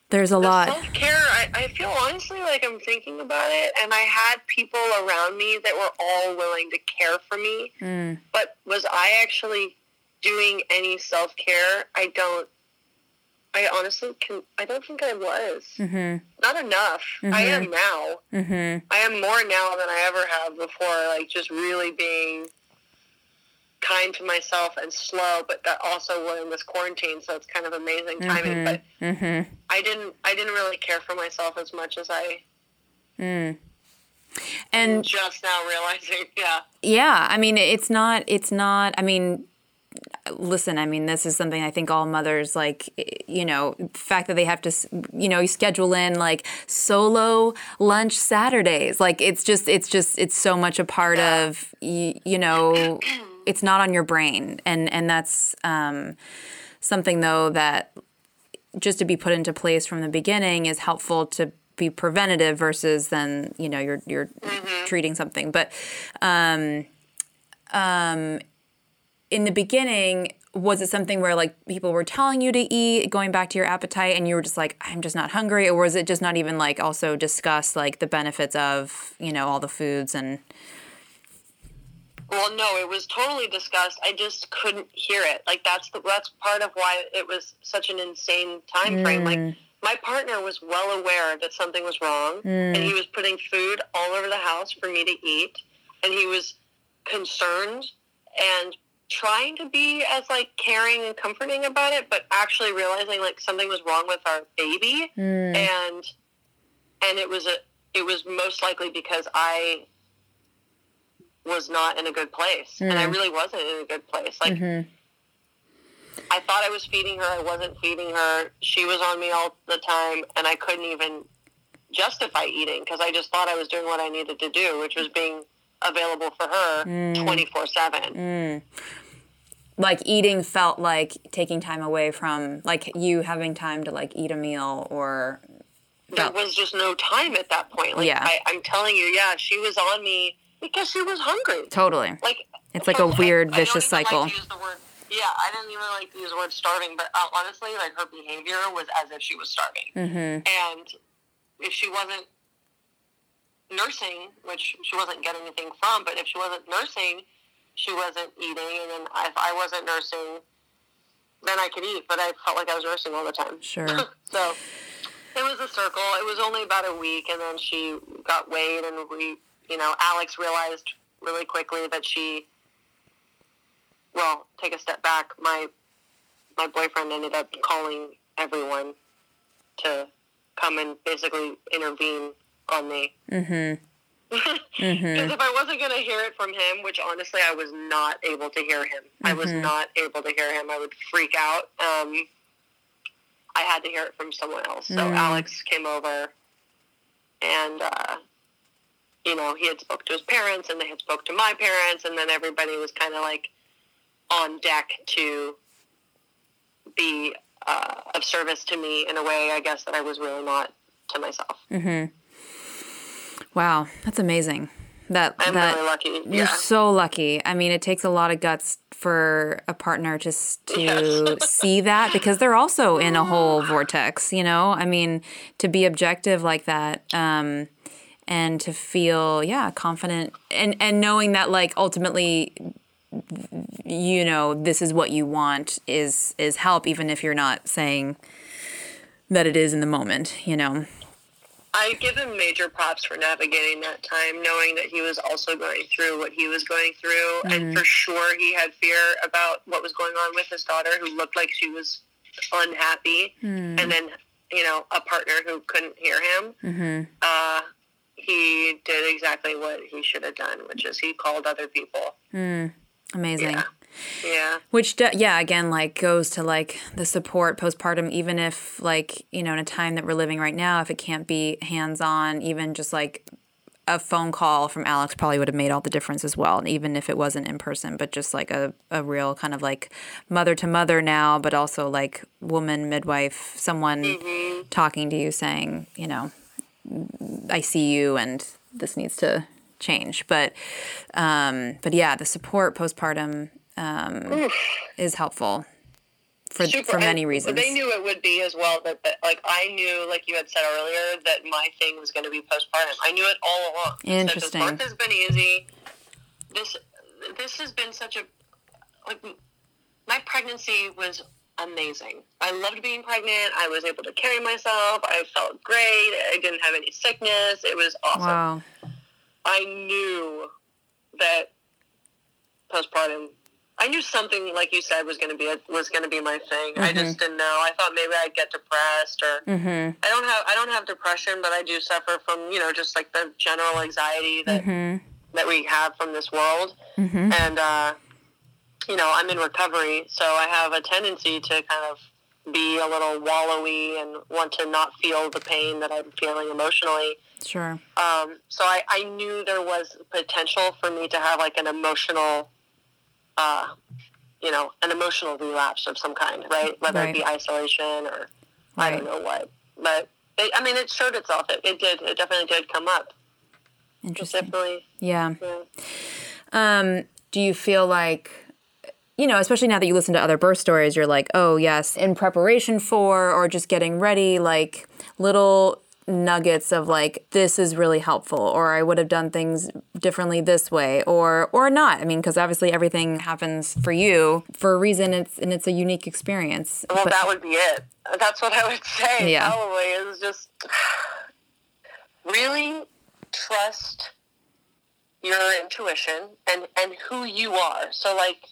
there's a lot. Self care, I, I feel honestly like I'm thinking about it, and I had people around me that were all willing to care for me. Mm. But was I actually doing any self care? I don't. I honestly can. I don't think I was. Mm-hmm. Not enough. I am now. Mm-hmm. I am more now than I ever have before. Like just really being kind to myself and slow, but that also we're in this quarantine, so it's kind of amazing timing. But Mm-hmm. I didn't. I didn't really care for myself as much as I Mm. And just now realizing. Yeah. Yeah, I mean, it's not. It's not. I mean, listen. I mean, this is something I think all mothers like. You know, the fact that they have to, you know, you schedule in like solo lunch Saturdays. Like it's just, it's just, it's so much a part of. You, you know, it's not on your brain, and and that's um, something though that just to be put into place from the beginning is helpful to be preventative versus then you know you're you're treating something. But um um in the beginning was it something where like people were telling you to eat going back to your appetite and you were just like i'm just not hungry or was it just not even like also discuss like the benefits of you know all the foods and Well, no, it was totally discussed. I just couldn't hear it. Like that's the that's part of why it was such an insane time frame. Like mm. my partner was well aware that something was wrong, mm. and he was putting food all over the house for me to eat, and he was concerned and trying to be as like caring and comforting about it, but actually realizing like something was wrong with our baby, mm. and and it was a it was most likely because I was not in a good place, and I hmm. really wasn't in a good place. Like mm-hmm. I thought I was feeding her, I wasn't feeding her. She was on me all the time, and I couldn't even justify eating because I just thought I was doing what I needed to do, which was being available for her hmm. twenty four seven. Hmm. like eating felt like taking time away from like you having time to like eat a meal or There was just no time at that point. Like Yeah. I, I'm telling you, yeah, she was on me because she was hungry. totally Like It's like a weird I vicious like cycle. use the word- yeah, I didn't even like to use the word starving, but uh, honestly, like her behavior was as if she was starving. mm-hmm. And if she wasn't nursing, which she wasn't getting anything from, but if she wasn't nursing, she wasn't eating. And then if I wasn't nursing, then I could eat, but I felt like I was nursing all the time. Sure. so it was a circle. It was only about a week, and then she got weighed, and we, you know, Alex realized really quickly that she. Well, take a step back. My my boyfriend ended up calling everyone to come and basically intervene on me. Mm-hmm. Because Mm-hmm. if I wasn't going to hear it from him, which honestly I was not able to hear him, I was Mhm. not able to hear him. I would freak out. Um, I had to hear it from someone else. So Mm. Alex came over, and uh, you know he had spoke to his parents, and they had spoke to my parents, and then everybody was kind of like on deck to be uh, of service to me in a way, I guess that I was really not to myself. Mm-hmm. Wow, that's amazing. That I'm that really lucky. you're so lucky. I mean, it takes a lot of guts for a partner just to Yes. see that because they're also in a whole vortex. You know, I mean, to be objective like that. Um, and to feel yeah confident and and knowing that like ultimately you know this is what you want is is help even if you're not saying that it is in the moment you know I give him major props for navigating that time, knowing that he was also going through what he was going through. Mm-hmm. And for sure, he had fear about what was going on with his daughter, who looked like she was unhappy. Mm. And then, you know, a partner who couldn't hear him. Mm-hmm. Uh, he did exactly what he should have done, which is he called other people. Mm. Amazing. Yeah. Yeah. Which, yeah, again, like goes to like the support postpartum, even if, like, you know, in a time that we're living right now, if it can't be hands on, even just like a phone call from Alex probably would have made all the difference as well, And even if it wasn't in person, but just like a, a real kind of like mother to mother now, but also like woman, midwife, someone mm-hmm. talking to you saying, you know, I see you and this needs to change. But, um, but yeah, the support postpartum um, is helpful for Super, for many reasons. They knew it would be as well. That, that, like I knew, like you had said earlier, that my thing was going to be postpartum. I knew it all along. Interesting. This birth has been easy. This this has been such a like my pregnancy was amazing. I loved being pregnant. I was able to carry myself. I felt great. I didn't have any sickness. It was awesome. Wow. I knew that postpartum I knew something like you said was going to be a, was going to be my thing. Mm-hmm. I just didn't know. I thought maybe I'd get depressed or mm-hmm. I don't have I don't have depression, but I do suffer from you know just like the general anxiety that mm-hmm. that we have from this world, mm-hmm. and uh, you know I'm in recovery, so I have a tendency to kind of be a little wallowy and want to not feel the pain that I'm feeling emotionally. Sure. Um, so I, I knew there was potential for me to have like an emotional uh, you know, an emotional relapse of some kind, right? Whether right. it be isolation or right. I don't know what. But it, I mean, it showed itself. It, it did. It definitely did come up. Interesting. definitely. Yeah. yeah. Um, do you feel like, you know, especially now that you listen to other birth stories, you're like, oh yes, in preparation for or just getting ready, like little nuggets of like this is really helpful or I would have done things differently this way or or not. I mean, because obviously everything happens for you for a reason. It's and it's a unique experience. Well, but, that would be it. That's what I would say. Yeah. Probably is just really trust your intuition and and who you are. So like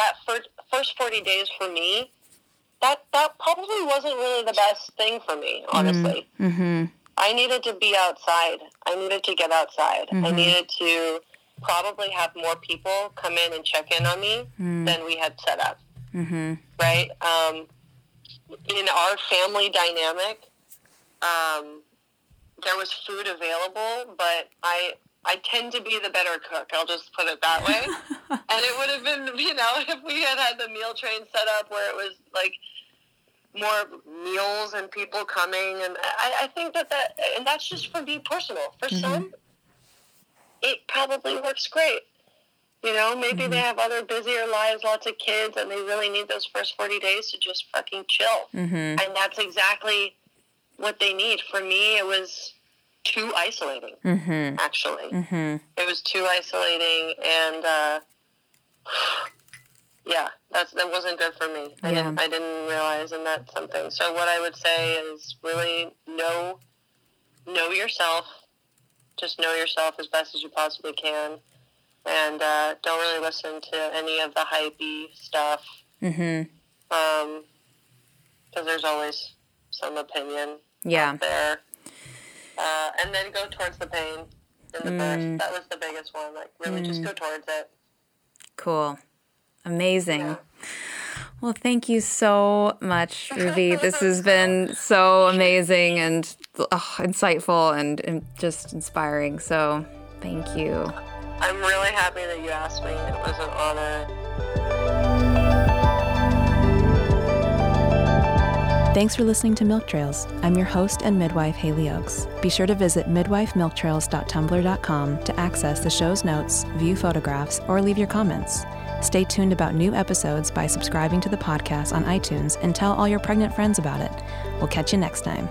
that first first forty days for me that that probably wasn't really the best thing for me, honestly. Mm-hmm. I needed to be outside. I needed to get outside. Mm-hmm. I needed to probably have more people come in and check in on me mm. than we had set up. Mm-hmm. Right? Um, in our family dynamic, um, there was food available, but I I tend to be the better cook. I'll just put it that way. and it would have been, you know, if we had had the meal train set up where it was like more meals and people coming, and I, I think that that and that's just for me personal. For mm-hmm. some, it probably works great. You know, maybe mm-hmm. they have other busier lives, lots of kids, and they really need those first forty days to just fucking chill. Mm-hmm. And that's exactly what they need. For me, it was too isolating. Mm-hmm. Actually, mm-hmm. it was too isolating, and uh, yeah, that's that wasn't good for me. I, yeah. didn't, I didn't realize, and that's something. So what I would say is really know know yourself. Just know yourself as best as you possibly can, and uh, don't really listen to any of the hypey stuff. Mm-hmm. Um, because there's always some opinion. Yeah. there. Uh, and then go towards the pain in the mm. birth. That was the biggest one. Like really, mm. just go towards it. Cool. Amazing. Yeah. Well, thank you so much, Ruby. this has been so amazing and oh, insightful and, and just inspiring. So, thank you. I'm really happy that you asked me. It was an honor. Thanks for listening to Milk Trails. I'm your host and midwife, Haley Oaks. Be sure to visit midwifemilktrails.tumblr.com to access the show's notes, view photographs, or leave your comments. Stay tuned about new episodes by subscribing to the podcast on iTunes and tell all your pregnant friends about it. We'll catch you next time.